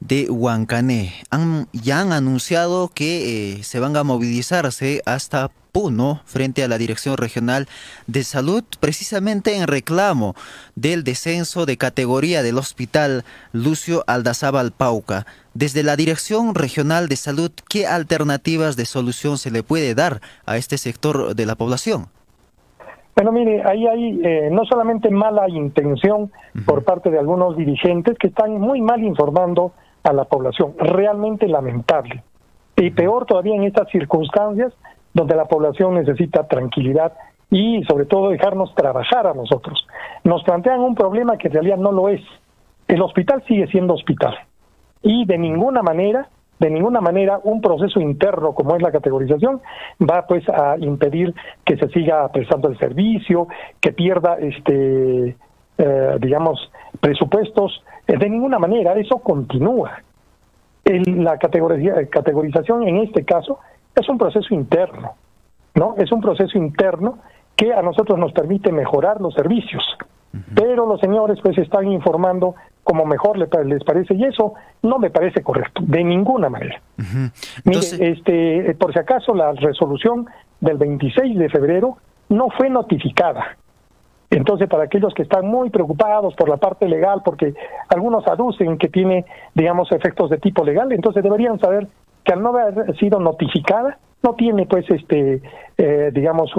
de Huancané. Han, ya han anunciado que eh, se van a movilizarse hasta Puno frente a la Dirección Regional de Salud, precisamente en reclamo del descenso de categoría del Hospital Lucio Aldazábal Pauca. Desde la Dirección Regional de Salud, ¿qué alternativas de solución se le puede dar a este sector de la población? Bueno, mire, ahí hay eh, no solamente mala intención por parte de algunos dirigentes que están muy mal informando a la población, realmente lamentable. Y peor todavía en estas circunstancias donde la población necesita tranquilidad y sobre todo dejarnos trabajar a nosotros. Nos plantean un problema que en realidad no lo es. El hospital sigue siendo hospital y de ninguna manera, de ninguna manera un proceso interno como es la categorización va pues a impedir que se siga prestando el servicio, que pierda este eh, digamos presupuestos eh, de ninguna manera, eso continúa. la categorización en este caso es un proceso interno, ¿no? Es un proceso interno que a nosotros nos permite mejorar los servicios. Pero los señores pues están informando como mejor les, parece y eso no me parece correcto, de ninguna manera. Mire, este, por si acaso la resolución del 26 de febrero no fue notificada. Entonces, para aquellos que están muy preocupados por la parte legal, porque algunos aducen que tiene, digamos, efectos de tipo legal, entonces deberían saber que al no haber sido notificada no tiene pues este eh, digamos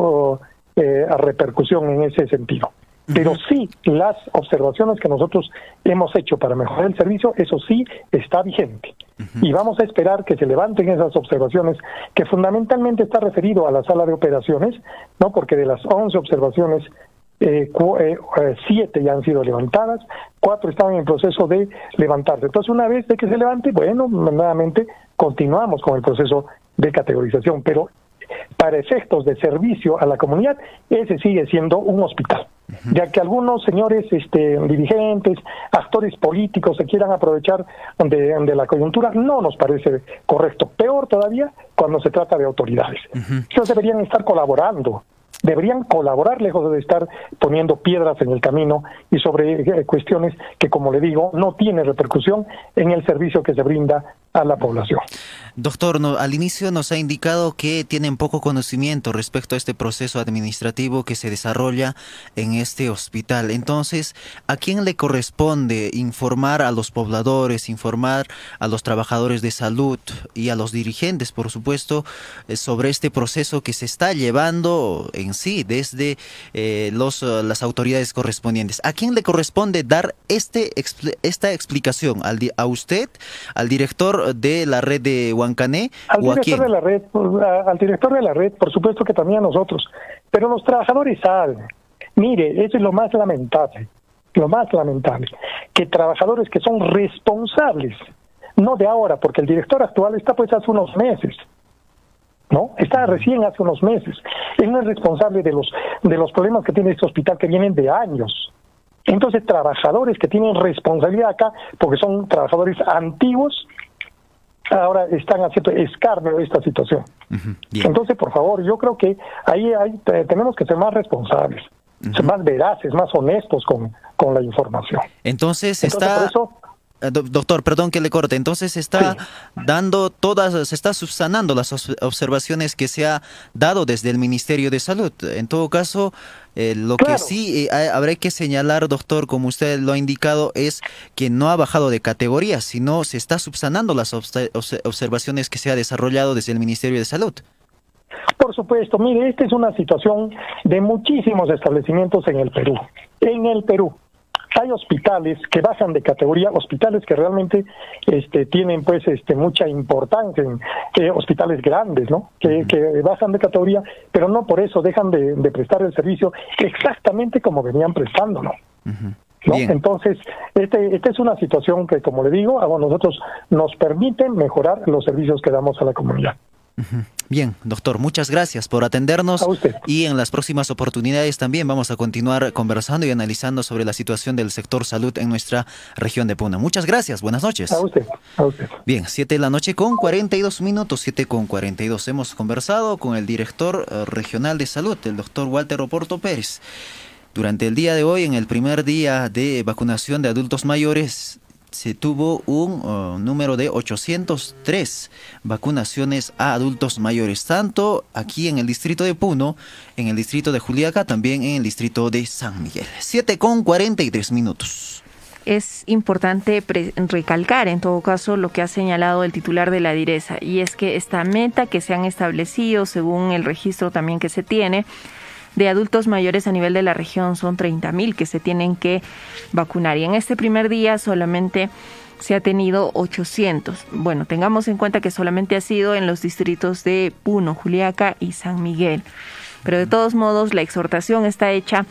eh, repercusión en ese sentido pero sí las observaciones que nosotros hemos hecho para mejorar el servicio eso sí está vigente. Y vamos a esperar que se levanten esas observaciones que fundamentalmente está referido a la sala de operaciones no porque de las 11 observaciones eh, eh, siete ya han sido levantadas, cuatro estaban en proceso de levantarse. Entonces, una vez de que se levante, bueno, nuevamente continuamos con el proceso de categorización, pero para efectos de servicio a la comunidad, ese sigue siendo un hospital. Ya que algunos señores este, dirigentes, actores políticos se quieran aprovechar de, de, la coyuntura, no nos parece correcto. Peor todavía cuando se trata de autoridades. Ellos deberían estar colaborando deberían colaborar lejos de estar poniendo piedras en el camino y sobre eh, cuestiones que, como le digo, no tienen repercusión en el servicio que se brinda a la población. Doctor, al inicio nos ha indicado que tienen poco conocimiento respecto a este proceso administrativo que se desarrolla en este hospital. Entonces, ¿a quién le corresponde informar a los pobladores, informar a los trabajadores de salud y a los dirigentes, por supuesto, eh, sobre este proceso que se está llevando en sí desde eh, los, eh, las autoridades correspondientes? ¿A quién le corresponde dar este, esta explicación? ¿A usted, al director de la red de Huancané al o a director de la red, al director de la red, por supuesto que también a nosotros, pero los trabajadores saben. Mire, eso es lo más lamentable, lo más lamentable, que trabajadores que son responsables, no de ahora, porque el director actual está pues hace unos meses, ¿no? Está recién hace unos meses. Él no es responsable de los de los problemas que tiene este hospital que vienen de años. Entonces, trabajadores que tienen responsabilidad acá, porque son trabajadores antiguos, ahora están haciendo escarnio de esta situación. Entonces, por favor, yo creo que ahí hay, tenemos que ser más responsables, ser más veraces, más honestos con, con la información. Entonces, está... Eh, doctor, perdón que le corte. Entonces se está dando todas, se está subsanando las observaciones que se ha dado desde el Ministerio de Salud. En todo caso, eh, lo que sí eh, habrá que señalar, doctor, como usted lo ha indicado, es que no ha bajado de categoría, sino se está subsanando las observaciones que se ha desarrollado desde el Ministerio de Salud. Por supuesto, mire, esta es una situación de muchísimos establecimientos en el Perú. En el Perú hay hospitales que bajan de categoría, hospitales que realmente este, tienen pues este, mucha importancia, eh, hospitales grandes, ¿no? Que, bajan de categoría, pero no por eso dejan de, prestar el servicio exactamente como venían prestándolo. ¿no? Entonces, este, esta es una situación que, como le digo, a nosotros nos permite mejorar los servicios que damos a la comunidad. Bien, doctor, muchas gracias por atendernos. Y en las próximas oportunidades también vamos a continuar conversando y analizando sobre la situación del sector salud en nuestra región de Puna. Muchas gracias, buenas noches. A usted, a usted. Bien, 7 de la noche con 42 minutos, 7 con 42. Hemos conversado con el director eh, regional de salud, el doctor Walter Oporto Pérez. Durante el día de hoy, en el primer día de vacunación de adultos mayores, se tuvo un uh, número de 803 vacunaciones a adultos mayores, tanto aquí en el distrito de Puno, en el distrito de Juliaca, también en el distrito de San Miguel. 7 con 43 minutos. Es importante recalcar, en todo caso, lo que ha señalado el titular de la direza, y es que esta meta que se han establecido, según el registro también que se tiene, de adultos mayores a nivel de la región son 30 mil que se tienen que vacunar. Y en este primer día solamente se ha tenido 800. Bueno, tengamos en cuenta que solamente ha sido en los distritos de Puno, Juliaca y San Miguel. Pero de todos modos, la exhortación está hecha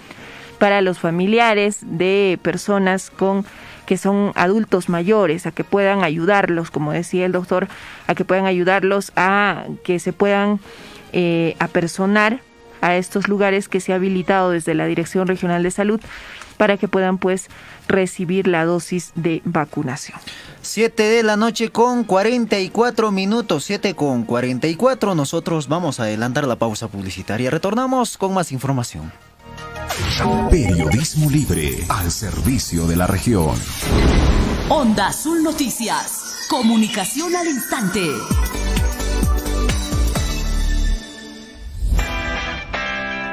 para los familiares de personas con que son adultos mayores, a que puedan ayudarlos, como decía el doctor, a que puedan ayudarlos a que se puedan eh, apersonar a estos lugares que se ha habilitado desde la Dirección Regional de Salud para que puedan pues recibir la dosis de vacunación. 7 de la noche con 44 minutos, 7 con 44. Nosotros vamos a adelantar la pausa publicitaria. Retornamos con más información. Periodismo libre al servicio de la región. Onda Azul Noticias. Comunicación al instante.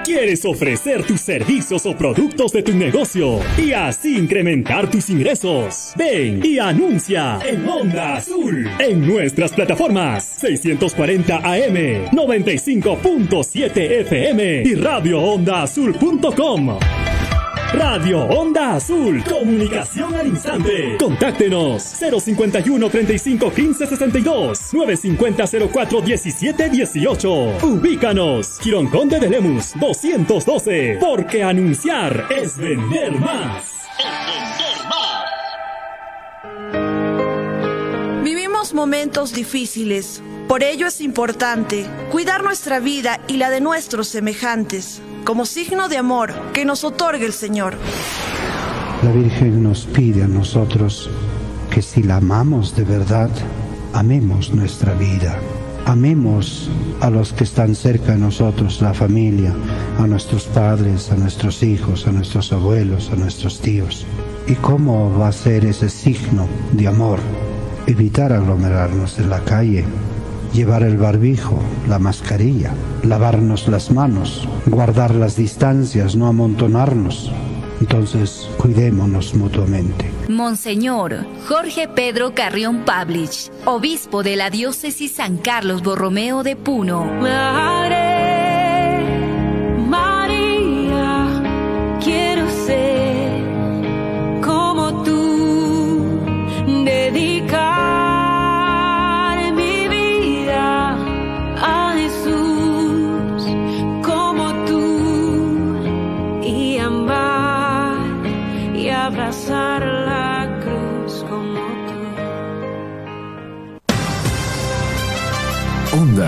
¿Quieres ofrecer tus servicios o productos de tu negocio y así incrementar tus ingresos? Ven y anuncia en Onda Azul en nuestras plataformas 640 AM, 95.7 FM y radioondaazul.com. Radio Onda Azul. Comunicación al instante. Contáctenos 051 35 15 62 950 04 17 18. Ubícanos. Quirón Conde de Lemus 212. Porque anunciar es vender más. Vivimos momentos difíciles. Por ello es importante cuidar nuestra vida y la de nuestros semejantes como signo de amor que nos otorga el Señor. La Virgen nos pide a nosotros que si la amamos de verdad, amemos nuestra vida. Amemos a los que están cerca de nosotros, la familia, a nuestros padres, a nuestros hijos, a nuestros abuelos, a nuestros tíos. ¿Y cómo va a ser ese signo de amor? Evitar aglomerarnos en la calle, llevar el barbijo, la mascarilla, lavarnos las manos, guardar las distancias, no amontonarnos. Entonces, cuidémonos mutuamente. Monseñor Jorge Pedro Carrión Pablich, obispo de la diócesis San Carlos Borromeo de Puno.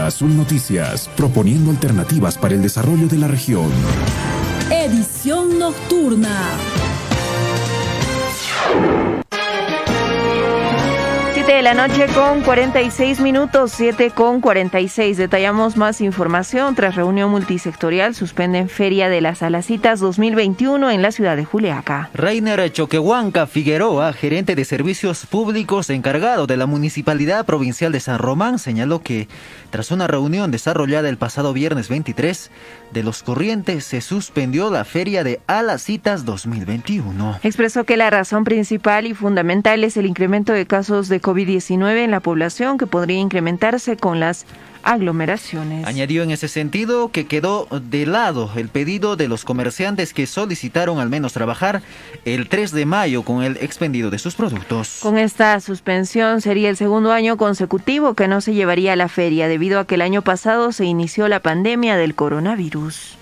Azul Noticias, proponiendo alternativas para el desarrollo de la región. Edición nocturna. La noche con 46 minutos, 7 con 46. Detallamos más información. Tras reunión multisectorial, suspenden Feria de las Alacitas 2021 en la ciudad de Juliaca. Reiner Choquehuanca Figueroa, gerente de servicios públicos encargado de la Municipalidad Provincial de San Román, señaló que tras una reunión desarrollada el pasado viernes 23 de los Corrientes, se suspendió la Feria de Alacitas 2021. Expresó que la razón principal y fundamental es el incremento de casos de COVID-19 en la población que podría incrementarse con las aglomeraciones. Añadió en ese sentido que quedó de lado el pedido de los comerciantes que solicitaron al menos trabajar el 3 de mayo con el expendido de sus productos. Con esta suspensión sería el segundo año consecutivo que no se llevaría a la feria debido a que el año pasado se inició la pandemia del coronavirus.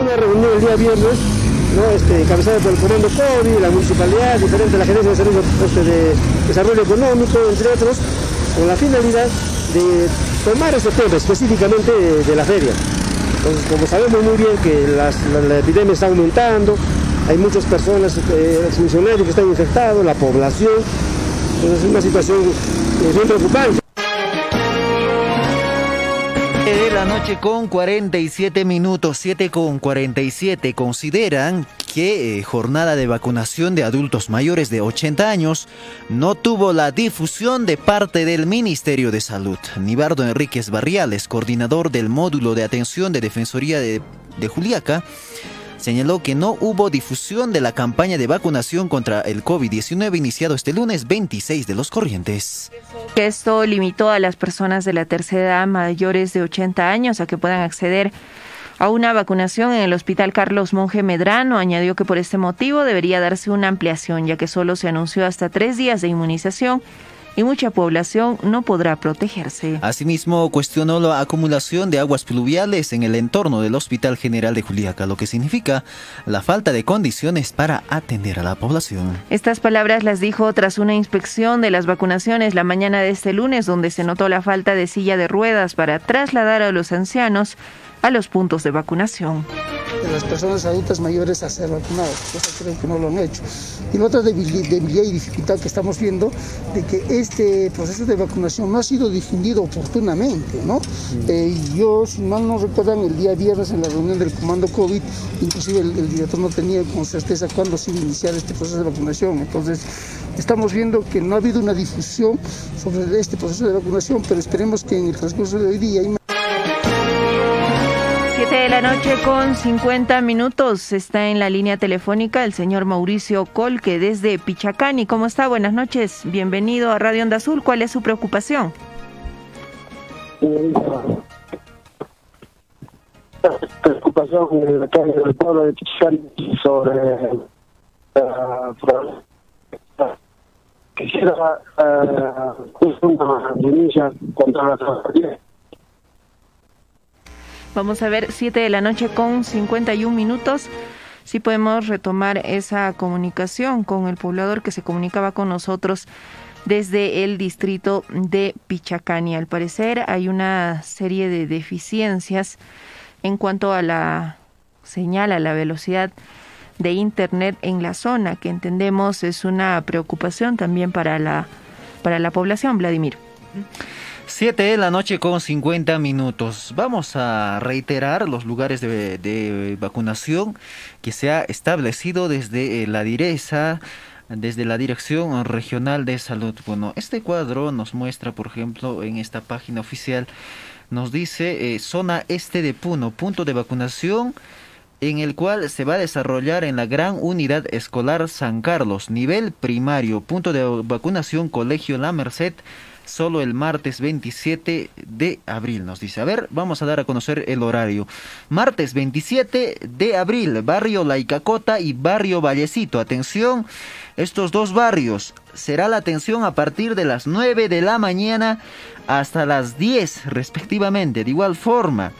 Una reunión el día viernes ¿no? este, encabezada por el Comando COVID, la municipalidad, diferente la Gerencia este, de Desarrollo Económico, entre otros, con la finalidad de tomar este tema específicamente de, la feria. Entonces, como sabemos muy bien que las, la, la, epidemia está aumentando, hay muchas personas, eh, funcionarios que están infectados, la población, entonces es una situación eh, bien preocupante la noche con 47 minutos, 7 con 47, consideran que eh, jornada de vacunación de adultos mayores de 80 años no tuvo la difusión de parte del Ministerio de Salud. Nibardo Enríquez Barriales, coordinador del módulo de atención de Defensoría de, de Juliaca, señaló que no hubo difusión de la campaña de vacunación contra el COVID-19 iniciado este lunes 26 de los Corrientes. Esto limitó a las personas de la tercera edad mayores de 80 años a que puedan acceder a una vacunación en el Hospital Carlos Monge Medrano. Añadió que por este motivo debería darse una ampliación, ya que solo se anunció hasta tres días de inmunización y mucha población no podrá protegerse. Asimismo, cuestionó la acumulación de aguas pluviales en el entorno del Hospital General de Juliaca, lo que significa la falta de condiciones para atender a la población. Estas palabras las dijo tras una inspección de las vacunaciones la mañana de este lunes, donde se notó la falta de silla de ruedas para trasladar a los ancianos a los puntos de vacunación. De las personas adultas mayores a ser vacunadas, cosa creo que no lo han hecho. Y la otra debilidad y dificultad que estamos viendo de que este proceso de vacunación no ha sido difundido oportunamente, ¿no? Eh, yo, si mal no recuerdan, el día viernes en la reunión del comando COVID, inclusive el, el director no tenía con certeza cuándo se iba a iniciar este proceso de vacunación. Entonces, estamos viendo que no ha habido una difusión sobre este proceso de vacunación, pero esperemos que en el transcurso de hoy día hay 7 de la noche con 50 minutos. Está en la línea telefónica el señor Mauricio Colque desde Pichacani. ¿Cómo está? Buenas noches. Bienvenido a Radio Onda Azul. ¿Cuál es su preocupación? Preocupación del pueblo de Pichacani sobre uh, quisiera uh, una contra la Vamos a ver, 7 de la noche con 51 minutos. Si podemos retomar esa comunicación con el poblador que se comunicaba con nosotros desde el distrito de Pichacani. Al parecer hay una serie de deficiencias en cuanto a la señal, a la velocidad de Internet en la zona, que entendemos es una preocupación también para la, para la población, Vladimir. 7 de la noche con 50 minutos. Vamos a reiterar los lugares de, vacunación que se ha establecido desde la direza desde la Dirección Regional de Salud. Bueno, este cuadro nos muestra, por ejemplo, en esta página oficial, nos dice eh, zona este de Puno, punto de vacunación en el cual se va a desarrollar en la gran unidad escolar San Carlos, nivel primario, punto de vacunación Colegio La Merced, solo el martes 27 de abril, nos dice. A ver, vamos a dar a conocer el horario. Martes 27 de abril, barrio La Icacota y barrio Vallecito. Atención, estos dos barrios. Será la atención a partir de las 9 de la mañana hasta las 10 respectivamente. De igual forma,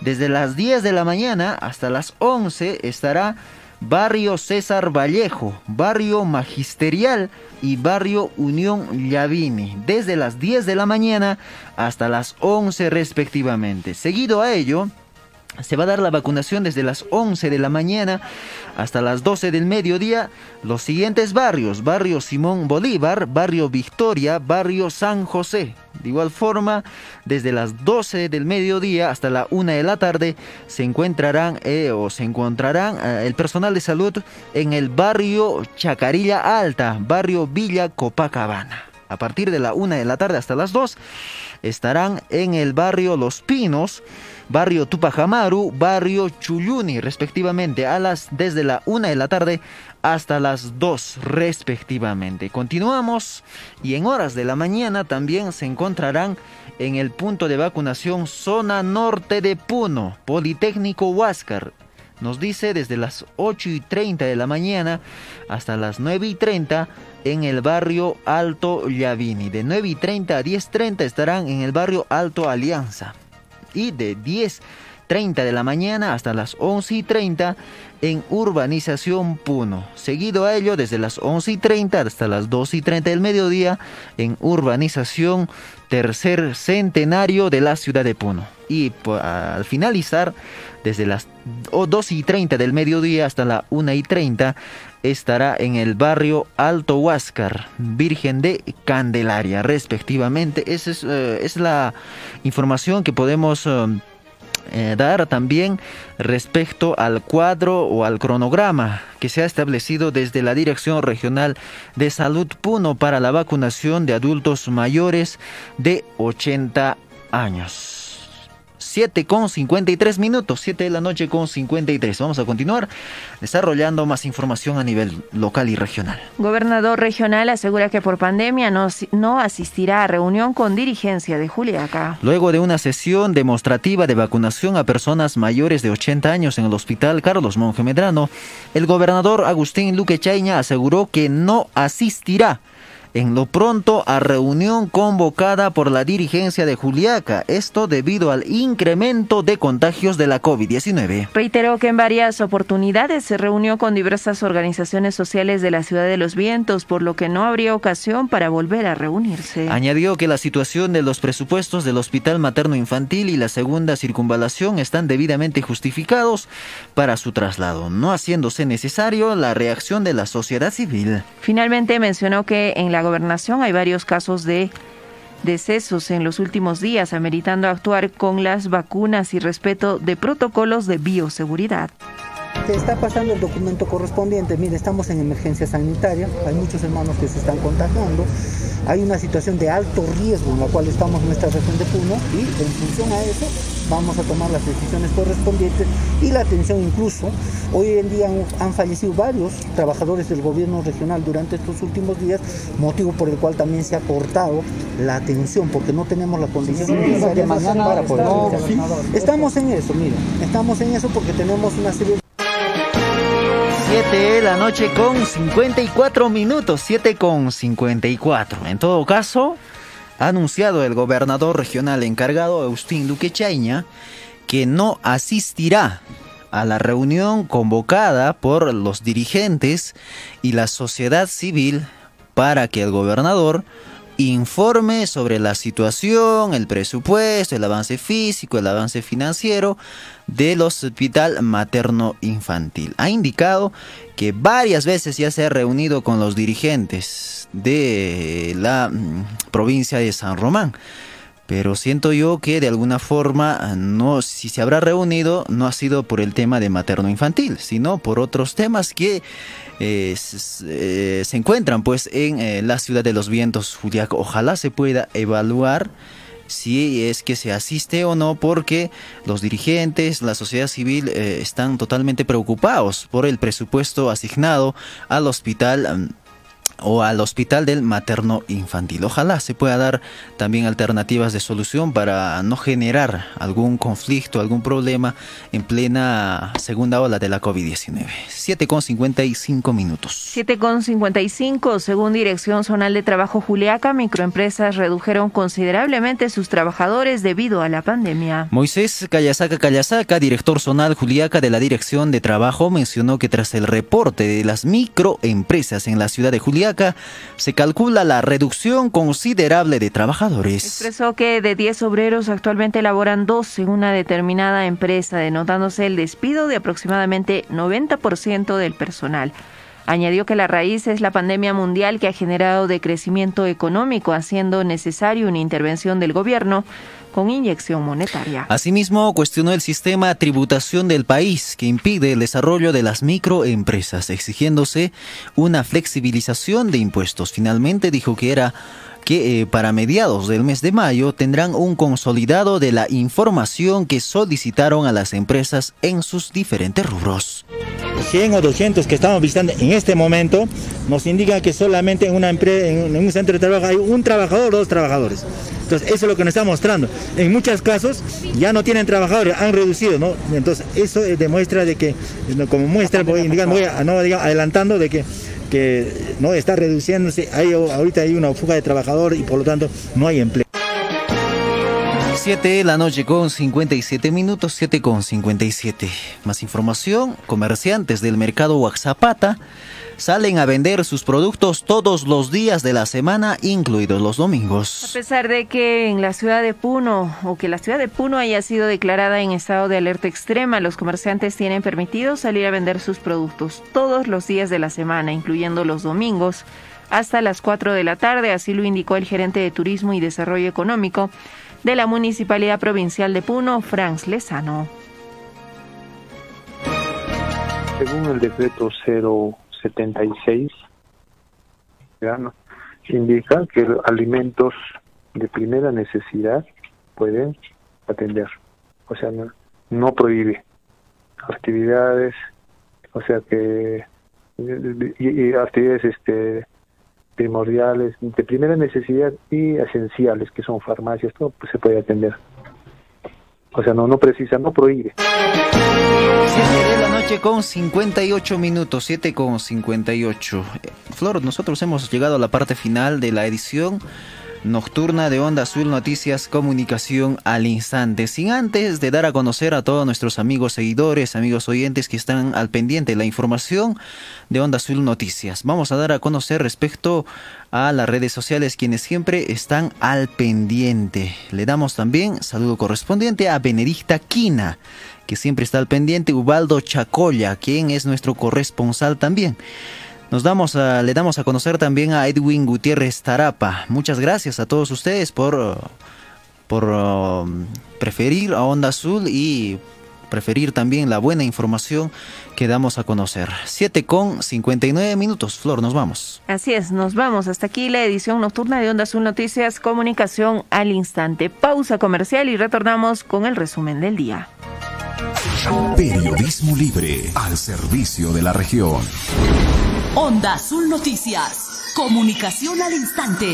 desde las 10 de la mañana hasta las 11 estará barrio César Vallejo, barrio Magisterial y barrio Unión Llavini, desde las 10 de la mañana hasta las 11 respectivamente. Seguido a ello, se va a dar la vacunación desde las 11 de la mañana hasta las 12 del mediodía. Los siguientes barrios, barrio Simón Bolívar, barrio Victoria, barrio San José. De igual forma, desde las 12 del mediodía hasta la 1 de la tarde se encontrarán eh, o se encontrarán eh, el personal de salud en el barrio Chacarilla Alta, barrio Villa Copacabana. A partir de la 1 de la tarde hasta las 2 estarán en el barrio Los Pinos, barrio Tupajamaru, barrio Chuyuni, respectivamente, a las desde la 1 de la tarde hasta las 2 respectivamente. Continuamos y en horas de la mañana también se encontrarán en el punto de vacunación zona norte de Puno, Politécnico Huáscar. Nos dice desde las 8 y 30 de la mañana hasta las 9 y 30 en el barrio Alto Llavini. De 9 y 30 a 10.30 estarán en el barrio Alto Alianza. Y de 10.30 de la mañana hasta las 11 y 30 en Urbanización Puno. Seguido a ello, desde las 11 y 30 hasta las 2 y 30 del mediodía en Urbanización Tercer Centenario de la ciudad de Puno. Y al finalizar, desde las 2 y 30 del mediodía hasta la 1 y 30 estará en el barrio Alto Huáscar, Virgen de Candelaria, respectivamente. Esa es, eh, es la información que podemos... Eh, eh, dar también respecto al cuadro o al cronograma que se ha establecido desde la Dirección Regional de Salud Puno para la vacunación de adultos mayores de 80 años. 7 con 53 minutos, 7 de la noche con 53. Vamos a continuar desarrollando más información a nivel local y regional. Gobernador regional asegura que por pandemia no, no asistirá a reunión con dirigencia de Juliaca. Luego de una sesión demostrativa de vacunación a personas mayores de 80 años en el hospital Carlos Monge Medrano, el gobernador Agustín Luque Chaña aseguró que no asistirá en lo pronto a reunión convocada por la dirigencia de Juliaca, esto debido al incremento de contagios de la COVID-19. Reiteró que en varias oportunidades se reunió con diversas organizaciones sociales de la Ciudad de los Vientos, por lo que no habría ocasión para volver a reunirse. Añadió que la situación de los presupuestos del Hospital Materno Infantil y la segunda circunvalación están debidamente justificados para su traslado, no haciéndose necesario la reacción de la sociedad civil. Finalmente mencionó que en la hay varios casos de decesos en los últimos días, ameritando actuar con las vacunas y respeto de protocolos de bioseguridad. Se está pasando el documento correspondiente. Mire, estamos en emergencia sanitaria, hay muchos hermanos que se están contagiando, hay una situación de alto riesgo en la cual estamos en nuestra región de Puno y en función a eso vamos a tomar las decisiones correspondientes y la atención incluso. Hoy en día han, fallecido varios trabajadores del gobierno regional durante estos últimos días, motivo por el cual también se ha cortado la atención porque no tenemos la condición necesaria para poder... Estamos en eso, mira, estamos en eso porque tenemos una serie de... 7 de la noche con 54 minutos, 7 con 54. En todo caso, ha anunciado el gobernador regional encargado, Agustín Luque Chaña, que no asistirá a la reunión convocada por los dirigentes y la sociedad civil para que el gobernador informe sobre la situación, el presupuesto, el avance físico, el avance financiero del Hospital Materno Infantil. Ha indicado que varias veces ya se ha reunido con los dirigentes de la mm, provincia de San Román. Pero siento yo que de alguna forma, no, si se habrá reunido, no ha sido por el tema de materno infantil, sino por otros temas que eh, eh, se, encuentran pues en eh, la ciudad de los vientos Juliaco. Ojalá se pueda evaluar si es que se asiste o no, porque los dirigentes, la sociedad civil están totalmente preocupados por el presupuesto asignado al hospital o al hospital del materno infantil. Ojalá se pueda dar también alternativas de solución para no generar algún conflicto, algún problema en plena segunda ola de la COVID-19. 7 con 55 minutos. 7 con 55, según Dirección Zonal de Trabajo Juliaca, microempresas redujeron considerablemente sus trabajadores debido a la pandemia. Moisés Callasaca Callasaca, director zonal Juliaca de la Dirección de Trabajo, mencionó que tras el reporte de las microempresas en la ciudad de Juliaca, se calcula la reducción considerable de trabajadores. Expresó que de 10 obreros actualmente laboran dos en una determinada empresa, denotándose el despido de aproximadamente 90% del personal. Añadió que la raíz es la pandemia mundial que ha generado decrecimiento económico, haciendo necesario una intervención del gobierno con inyección monetaria. Asimismo, cuestionó el sistema tributación del país que impide el desarrollo de las microempresas, exigiéndose una flexibilización de impuestos. Finalmente dijo que era que eh, para mediados del mes de mayo tendrán un consolidado de la información que solicitaron a las empresas en sus diferentes rubros. 100 o 200 que estamos visitando en este momento nos indican que solamente en, una empresa, en un centro de trabajo hay un trabajador o dos trabajadores. Entonces, eso es lo que nos está mostrando. En muchos casos ya no tienen trabajadores, han reducido, ¿no? Entonces, eso demuestra de que, como muestra, voy, digamos, no, adelantando de que que no está reduciéndose, hay, ahorita hay una fuga de trabajadores y por lo tanto no hay empleo. 7 de la noche con 57 minutos, 7 con 57. Más información, comerciantes del mercado Huaxapata salen a vender sus productos todos los días de la semana, incluidos los domingos. A pesar de que en la ciudad de Puno o que la ciudad de Puno haya sido declarada en estado de alerta extrema, los comerciantes tienen permitido salir a vender sus productos todos los días de la semana, incluyendo los domingos, hasta las 4 de la tarde, así lo indicó el gerente de Turismo y Desarrollo Económico de la Municipalidad Provincial de Puno, Franz Lezano. Según el decreto 0 76 indica que alimentos de primera necesidad pueden atender. O sea, no, prohíbe actividades, o sea que actividades este primordiales de primera necesidad y esenciales que son farmacias todo pues se puede atender o sea no no precisa no prohíbe 7 de la noche con 58 minutos, 7 con 58. Flor, nosotros hemos llegado a la parte final de la edición nocturna de Onda Azul Noticias Comunicación al instante. Sin antes de dar a conocer a todos nuestros amigos seguidores, amigos oyentes que están al pendiente de la información de Onda Azul Noticias. Vamos a dar a conocer respecto a las redes sociales quienes siempre están al pendiente. Le damos también saludo correspondiente a Benedicta Quina que siempre está al pendiente, Ubaldo Chacolla, quien es nuestro corresponsal también. Nos damos a, le damos a conocer también a Edwin Gutiérrez Tarapa. Muchas gracias a todos ustedes por, por um, preferir a Onda Azul y preferir también la buena información que damos a conocer. 7 con 59 minutos. Flor, nos vamos. Así es, nos vamos. Hasta aquí la edición nocturna de Onda Azul Noticias, comunicación al instante. Pausa comercial y retornamos con el resumen del día. Periodismo libre al servicio de la región. Onda Azul Noticias. Comunicación al instante.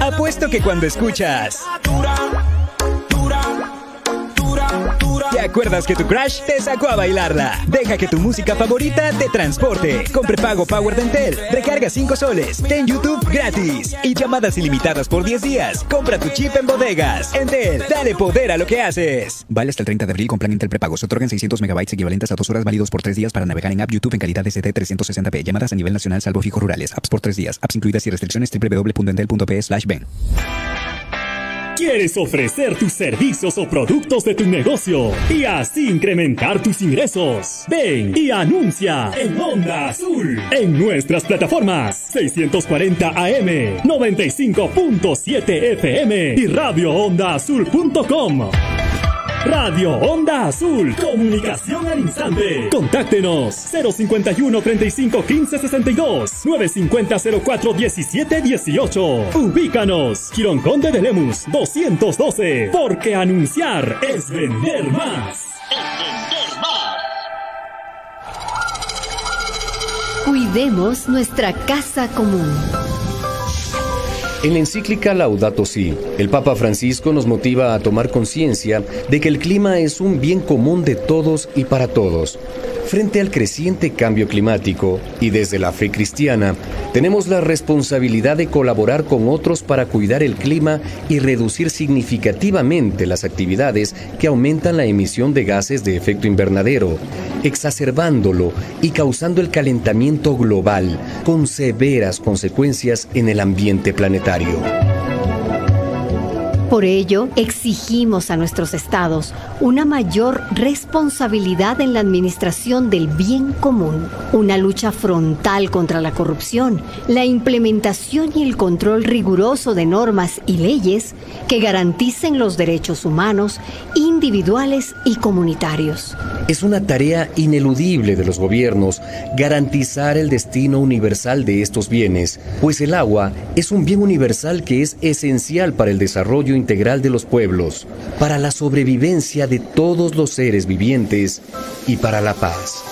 Apuesto que cuando escuchas... ¿Te acuerdas que tu crush te sacó a bailarla? Deja que tu música favorita te transporte. Con prepago Power Dentel, recarga 5 soles, ten YouTube gratis y llamadas ilimitadas por 10 días. Compra tu chip en bodegas. Entel, dale poder a lo que haces. Vale hasta el 30 de abril con plan Intel prepago. Se otorgan 600 megabytes equivalentes a 2 horas válidos por 3 días para navegar en app YouTube en calidad SD 360p. Llamadas a nivel nacional salvo fijos rurales. Apps por 3 días. Apps incluidas y restricciones www.entel.p slash. ¿Quieres ofrecer tus servicios o productos de tu negocio y así incrementar tus ingresos? Ven y anuncia en Onda Azul en nuestras plataformas 640 AM, 95.7 FM y radioondaazul.com. Radio Onda Azul. Comunicación al instante. Contáctenos 051 35 15 62 950 04 17 18. Ubícanos. Quirón Conde de Lemus 212. Porque anunciar es vender más. Cuidemos nuestra casa común. En la encíclica Laudato Si, el Papa Francisco nos motiva a tomar conciencia de que el clima es un bien común de todos y para todos. Frente al creciente cambio climático y desde la fe cristiana, tenemos la responsabilidad de colaborar con otros para cuidar el clima y reducir significativamente las actividades que aumentan la emisión de gases de efecto invernadero, exacerbándolo y causando el calentamiento global con severas consecuencias en el ambiente planetario. Visionario. Por ello, exigimos a nuestros estados una mayor responsabilidad en la administración del bien común, una lucha frontal contra la corrupción, la implementación y el control riguroso de normas y leyes que garanticen los derechos humanos, individuales y comunitarios. Es una tarea ineludible de los gobiernos garantizar el destino universal de estos bienes, pues el agua es un bien universal que es esencial para el desarrollo integral de los pueblos, para la sobrevivencia de todos los seres vivientes y para la paz.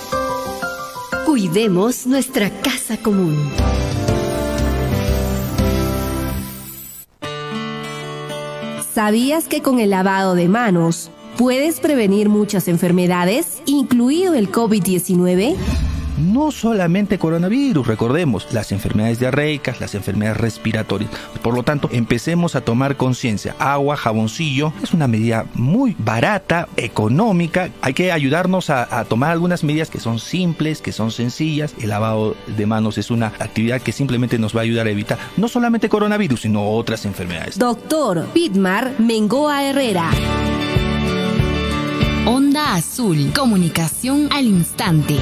Cuidemos nuestra casa común. ¿Sabías que con el lavado de manos puedes prevenir muchas enfermedades, incluido el COVID-19? No solamente coronavirus, recordemos, las enfermedades diarreicas, las enfermedades respiratorias. Por lo tanto, empecemos a tomar conciencia. Agua, jaboncillo, es una medida muy barata, económica. Hay que ayudarnos a, tomar algunas medidas que son simples, que son sencillas. El lavado de manos es una actividad que simplemente nos va a ayudar a evitar no solamente coronavirus, sino otras enfermedades. Doctor Pitmar Mengoa Herrera. Onda Azul, comunicación al instante.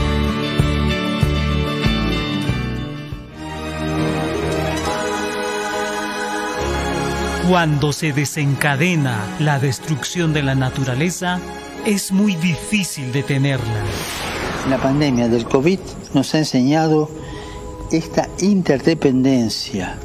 Cuando se desencadena la destrucción de la naturaleza, es muy difícil detenerla. La pandemia del COVID nos ha enseñado esta interdependencia,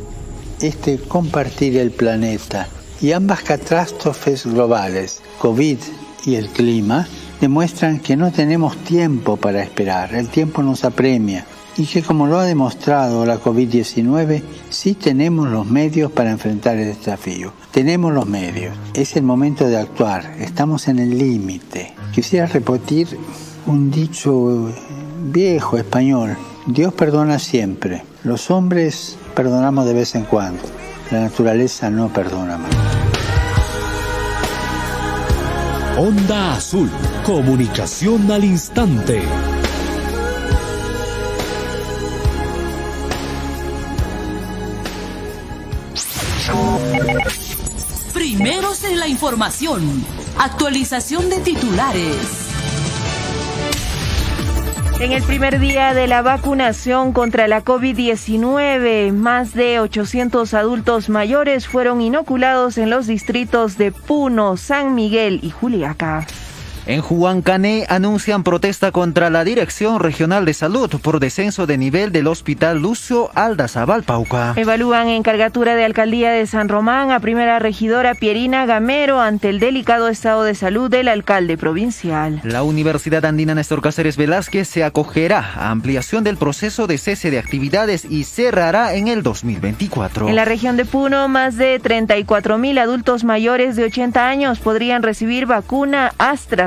este compartir el planeta. Y ambas catástrofes globales, COVID y el clima, demuestran que no tenemos tiempo para esperar, el tiempo nos apremia y que como lo ha demostrado la COVID-19, sí tenemos los medios para enfrentar el desafío. Tenemos los medios. Es el momento de actuar. Estamos en el límite. Quisiera repetir un dicho viejo español. Dios perdona siempre. Los hombres perdonamos de vez en cuando. La naturaleza no perdona más. Onda Azul. Comunicación al instante. Primeros en la información. Actualización de titulares. En el primer día de la vacunación contra la COVID-19, más de 800 adultos mayores fueron inoculados en los distritos de Puno, San Miguel y Juliaca. En Huancané anuncian protesta contra la Dirección Regional de Salud por descenso de nivel del Hospital Lucio Aldazabal Pauca. Evalúan en cargatura de Alcaldía de San Román a primera regidora Pierina Gamero ante el delicado estado de salud del alcalde provincial. La Universidad Andina Néstor Cáceres Velázquez se acogerá a ampliación del proceso de cese de actividades y cerrará en el 2024. En la región de Puno, más de 34 mil adultos mayores de 80 años podrían recibir vacuna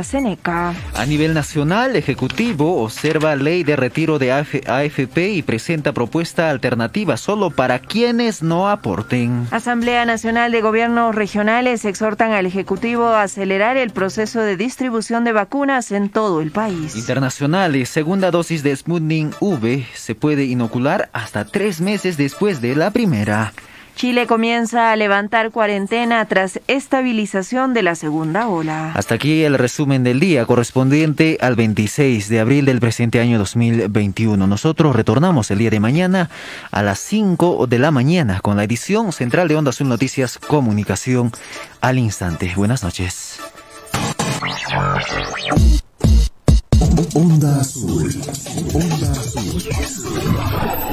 AstraZeneca. A nivel nacional, Ejecutivo observa ley de retiro de AFP y presenta propuesta alternativa solo para quienes no aporten. Asamblea Nacional de Gobiernos Regionales exhortan al Ejecutivo a acelerar el proceso de distribución de vacunas en todo el país. Internacionales, segunda dosis de Sputnik V se puede inocular hasta tres meses después de la primera. Chile comienza a levantar cuarentena tras estabilización de la segunda ola. Hasta aquí el resumen del día correspondiente al 26 de abril del presente año 2021. Nosotros retornamos el día de mañana a las 5 de la mañana con la edición central de Onda Azul Noticias Comunicación al instante. Buenas noches. Onda Azul. Onda Azul.